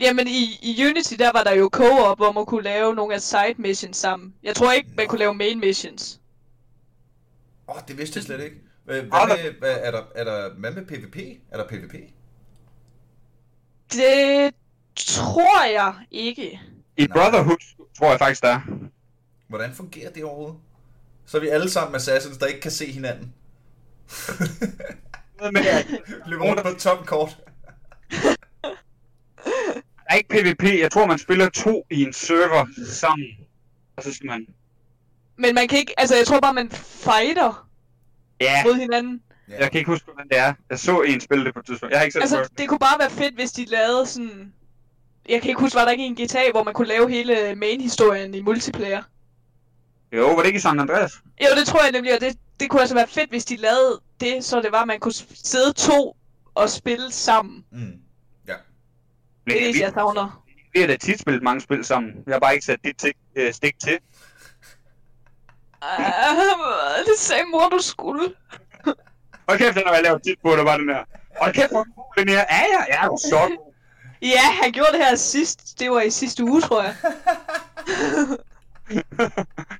Jamen i, i Unity, der var der jo co-op, hvor man kunne lave nogle af side missions sammen. Jeg tror ikke, man kunne lave main missions. Åh, oh, det vidste jeg slet ikke. Hvad, hvad med, hvad, er, der, er der, hvad med PvP? Er der PvP? Det tror jeg ikke. I Nej. Brotherhood tror jeg faktisk, der er. Hvordan fungerer det overhovedet? Så er vi alle sammen assassins, der ikke kan se hinanden. Noget med, at Løber rundt på et tomt kort. Der er ikke PvP. Jeg tror, man spiller to i en server sammen. Og så skal man... Men man kan ikke, altså jeg tror bare, man fighter Ja, mod hinanden. Ja. jeg kan ikke huske, hvordan det er. Jeg så en spille det på et tidspunkt. Jeg har ikke selv Altså det. det kunne bare være fedt, hvis de lavede sådan... Jeg kan ikke huske, var der ikke en GTA, hvor man kunne lave hele main-historien i multiplayer? Jo, var det ikke i San Andreas? Jo, det tror jeg nemlig, og det, det kunne altså være fedt, hvis de lavede det, så det var, at man kunne sidde to og spille sammen. Mm. Ja. Det er det, jeg savner. Vi har da tit spillet mange spil sammen. Jeg har bare ikke sat dit tik, øh, stik til. Det sagde mor, du skulle. Hold kæft, den har jeg lavet tit på, der var den her. Hold kæft, hvor god den her. Er jeg? Ja, du er så god. Ja, han gjorde det her sidst. Det var i sidste uge, tror jeg.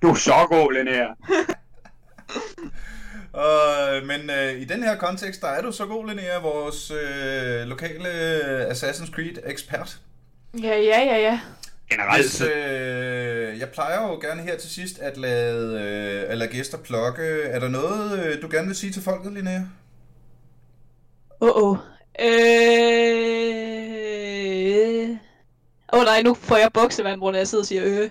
Du er så god, Linnea. Uh, men uh, i den her kontekst, der er du så god, Linnea, vores uh, lokale Assassin's Creed ekspert. Ja, ja, ja, ja. Generelt Hvis, øh, jeg plejer jo gerne her til sidst at lade, øh, at lade gæster plukke. Er der noget, øh, du gerne vil sige til folket, Linnea? Åh, oh, oh. Øh... Åh oh, nej, nu får jeg boksevand, hvor jeg sidder og siger øh.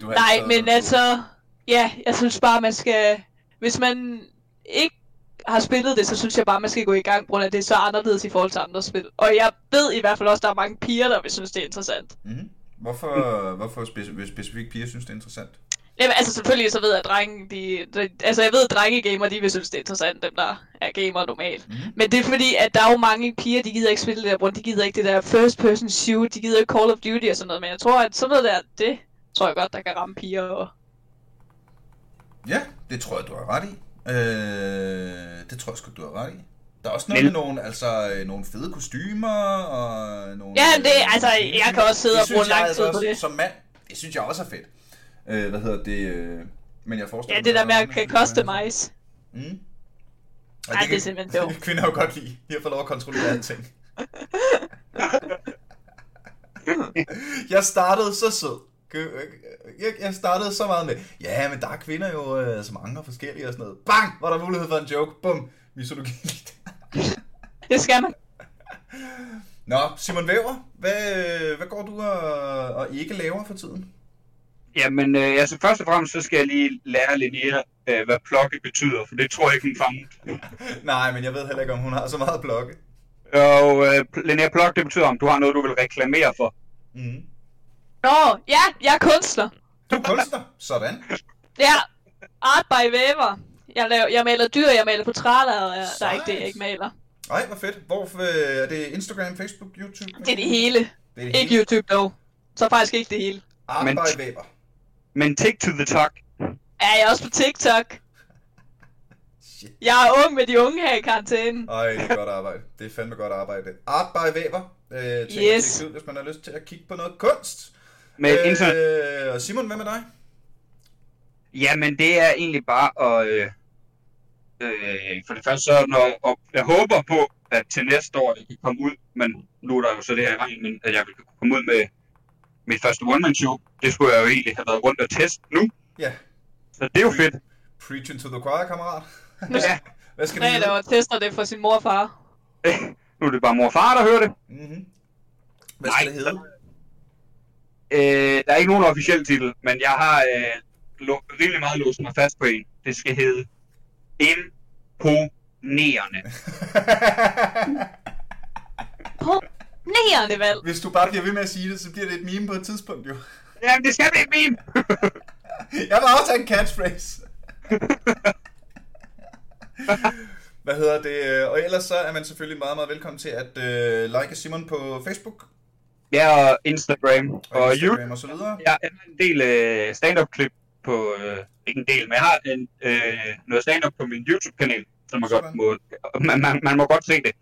du har Nej, men altså... Ja, jeg synes bare, man skal... Hvis man ikke har spillet det, så synes jeg bare, man skal gå i gang, på grund af det er så anderledes i forhold til andre spil. Og jeg ved i hvert fald også, at der er mange piger, der vil synes, det er interessant. Mhm. Hvorfor, hvorfor speci- specifikt piger synes, det er interessant? Jamen, altså selvfølgelig så ved jeg, at drenge, de, de, altså jeg ved, at drengegamer, de vil synes, det er interessant, dem der er gamer normalt. Mhm. Men det er fordi, at der er jo mange piger, de gider ikke spille det der, brund, de gider ikke det der first person shoot, de gider ikke Call of Duty og sådan noget, men jeg tror, at sådan noget der, det tror jeg godt, der kan ramme piger. Og... Ja, det tror jeg, du har ret i. Øh, det tror jeg sgu, du har ret i. Der er også noget Men- med nogle, altså, øh, nogle fede kostymer og nogle... Ja, det, altså, jeg kan også sidde Det og bruge lang altså tid på det. Som mand, det synes jeg også er fedt. Øh, hvad hedder det? Øh, men jeg forestiller Ja, det der med at kan det er customize. Mm. Ej, det er simpelthen sjovt. Kvinder jo godt lide. De har fået lov at kontrollere alting. jeg startede så sød. Jeg, jeg startede så meget med, ja, men der er kvinder jo øh, så mange og forskellige og sådan noget. Bang! Var der mulighed for en joke. Bum! Misologi. Det skal man. Nå, Simon Væver, hvad, hvad går du og, og ikke laver for tiden? Jamen, øh, altså først og fremmest, så skal jeg lige lære Linnea, øh, hvad plukke betyder, for det tror jeg ikke, hun fangede. Nej, men jeg ved heller ikke, om hun har så meget at blokke. Og øh, Linnea, pluk, det betyder, om du har noget, du vil reklamere for. Mm. Nå, ja, jeg er kunstner. Du er kunstner. Sådan. Ja, art by væver. Jeg, laver, jeg maler dyr, jeg maler portrætter, og jeg, der er ikke det, jeg ikke maler. Ej, hvor fedt. Hvor øh, er det Instagram, Facebook, YouTube? Det er det hele. Det er det Ikke hele. YouTube dog. Så faktisk ikke det hele. Art Men- by Weber. Men take to the talk. Ja, jeg er også på TikTok. Shit. Jeg er ung med de unge her i karantænen. Ej, det er godt arbejde. Det er fandme godt arbejde. Art by Væver. Øh, yes. Ud, hvis man har lyst til at kigge på noget kunst. Med øh, internet. Simon, hvad med dig? Jamen, det er egentlig bare at... Øh, øh, for det første så, når, og jeg håber på, at til næste år jeg kan komme ud, men nu er der jo så det her i men at jeg kan komme ud med mit første one-man-show. Det skulle jeg jo egentlig have været rundt og teste nu. Ja. Så det er jo Pre- fedt. Preaching to the choir, kammerat. ja. Hvad skal Nej, der var tester det for sin mor og far. nu er det bare mor og far, der hører det. Mm-hmm. Hvad skal Nej, det hedde? Øh, der er ikke nogen officiel titel, men jeg har øh, lo- rimelig meget låst mig fast på en. Det skal hedde Imponerende. Imponerende valg. Hvis du bare bliver ved med at sige det, så bliver det et meme på et tidspunkt jo. Jamen, det skal blive et meme. jeg vil også have en catchphrase. Hvad hedder det? Og ellers så er man selvfølgelig meget, meget velkommen til at uh, like Simon på Facebook. Ja, og Instagram. Og, og Instagram og så videre. Jeg har en del uh, stand-up klip på, uh, ikke en del, men jeg har en, uh, noget stand-up på min YouTube-kanal, som man godt må, man, man, man må godt se det.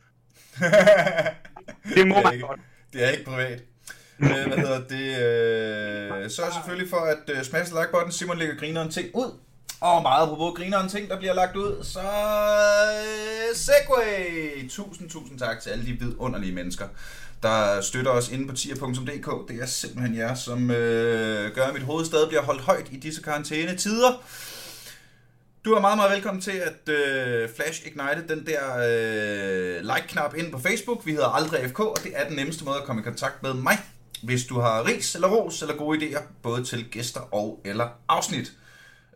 det må det man ikke, godt. Det er ikke privat. øh, hvad hedder det? Øh, så er selvfølgelig for at uh, smash like-button. Simon lægger grineren ting ud. Og meget apropos grineren ting, der bliver lagt ud, så uh, Segway! Tusind, tusind tak til alle de vidunderlige mennesker, der støtter os inde på tier.dk. Det er simpelthen jer, som øh, gør, at mit hoved stadig bliver holdt højt i disse karantænetider. Du er meget, meget velkommen til at øh, Flash Ignite den der øh, like-knap ind på Facebook. Vi hedder Aldrig FK, og det er den nemmeste måde at komme i kontakt med mig. Hvis du har ris eller ros eller gode idéer, både til gæster og eller afsnit.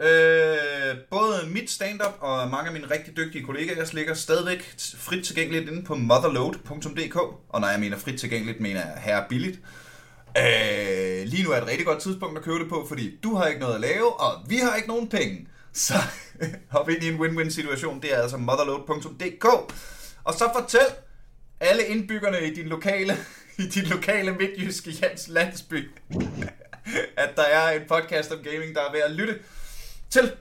Øh, både mit stand-up og mange af mine rigtig dygtige kollegaer ligger stadigvæk frit tilgængeligt inde på motherload.dk. Og når jeg mener frit tilgængeligt, mener jeg her billigt. Øh, lige nu er et rigtig godt tidspunkt at købe det på, fordi du har ikke noget at lave, og vi har ikke nogen penge. Så hop ind i en win-win situation. Det er altså motherload.dk. Og så fortæl alle indbyggerne i din lokale, i din lokale midtjyske Jans landsby, at der er en podcast om gaming, der er ved at lytte til.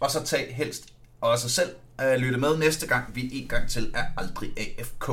Og så tag helst også selv at lytte med næste gang, vi en gang til er aldrig AFK.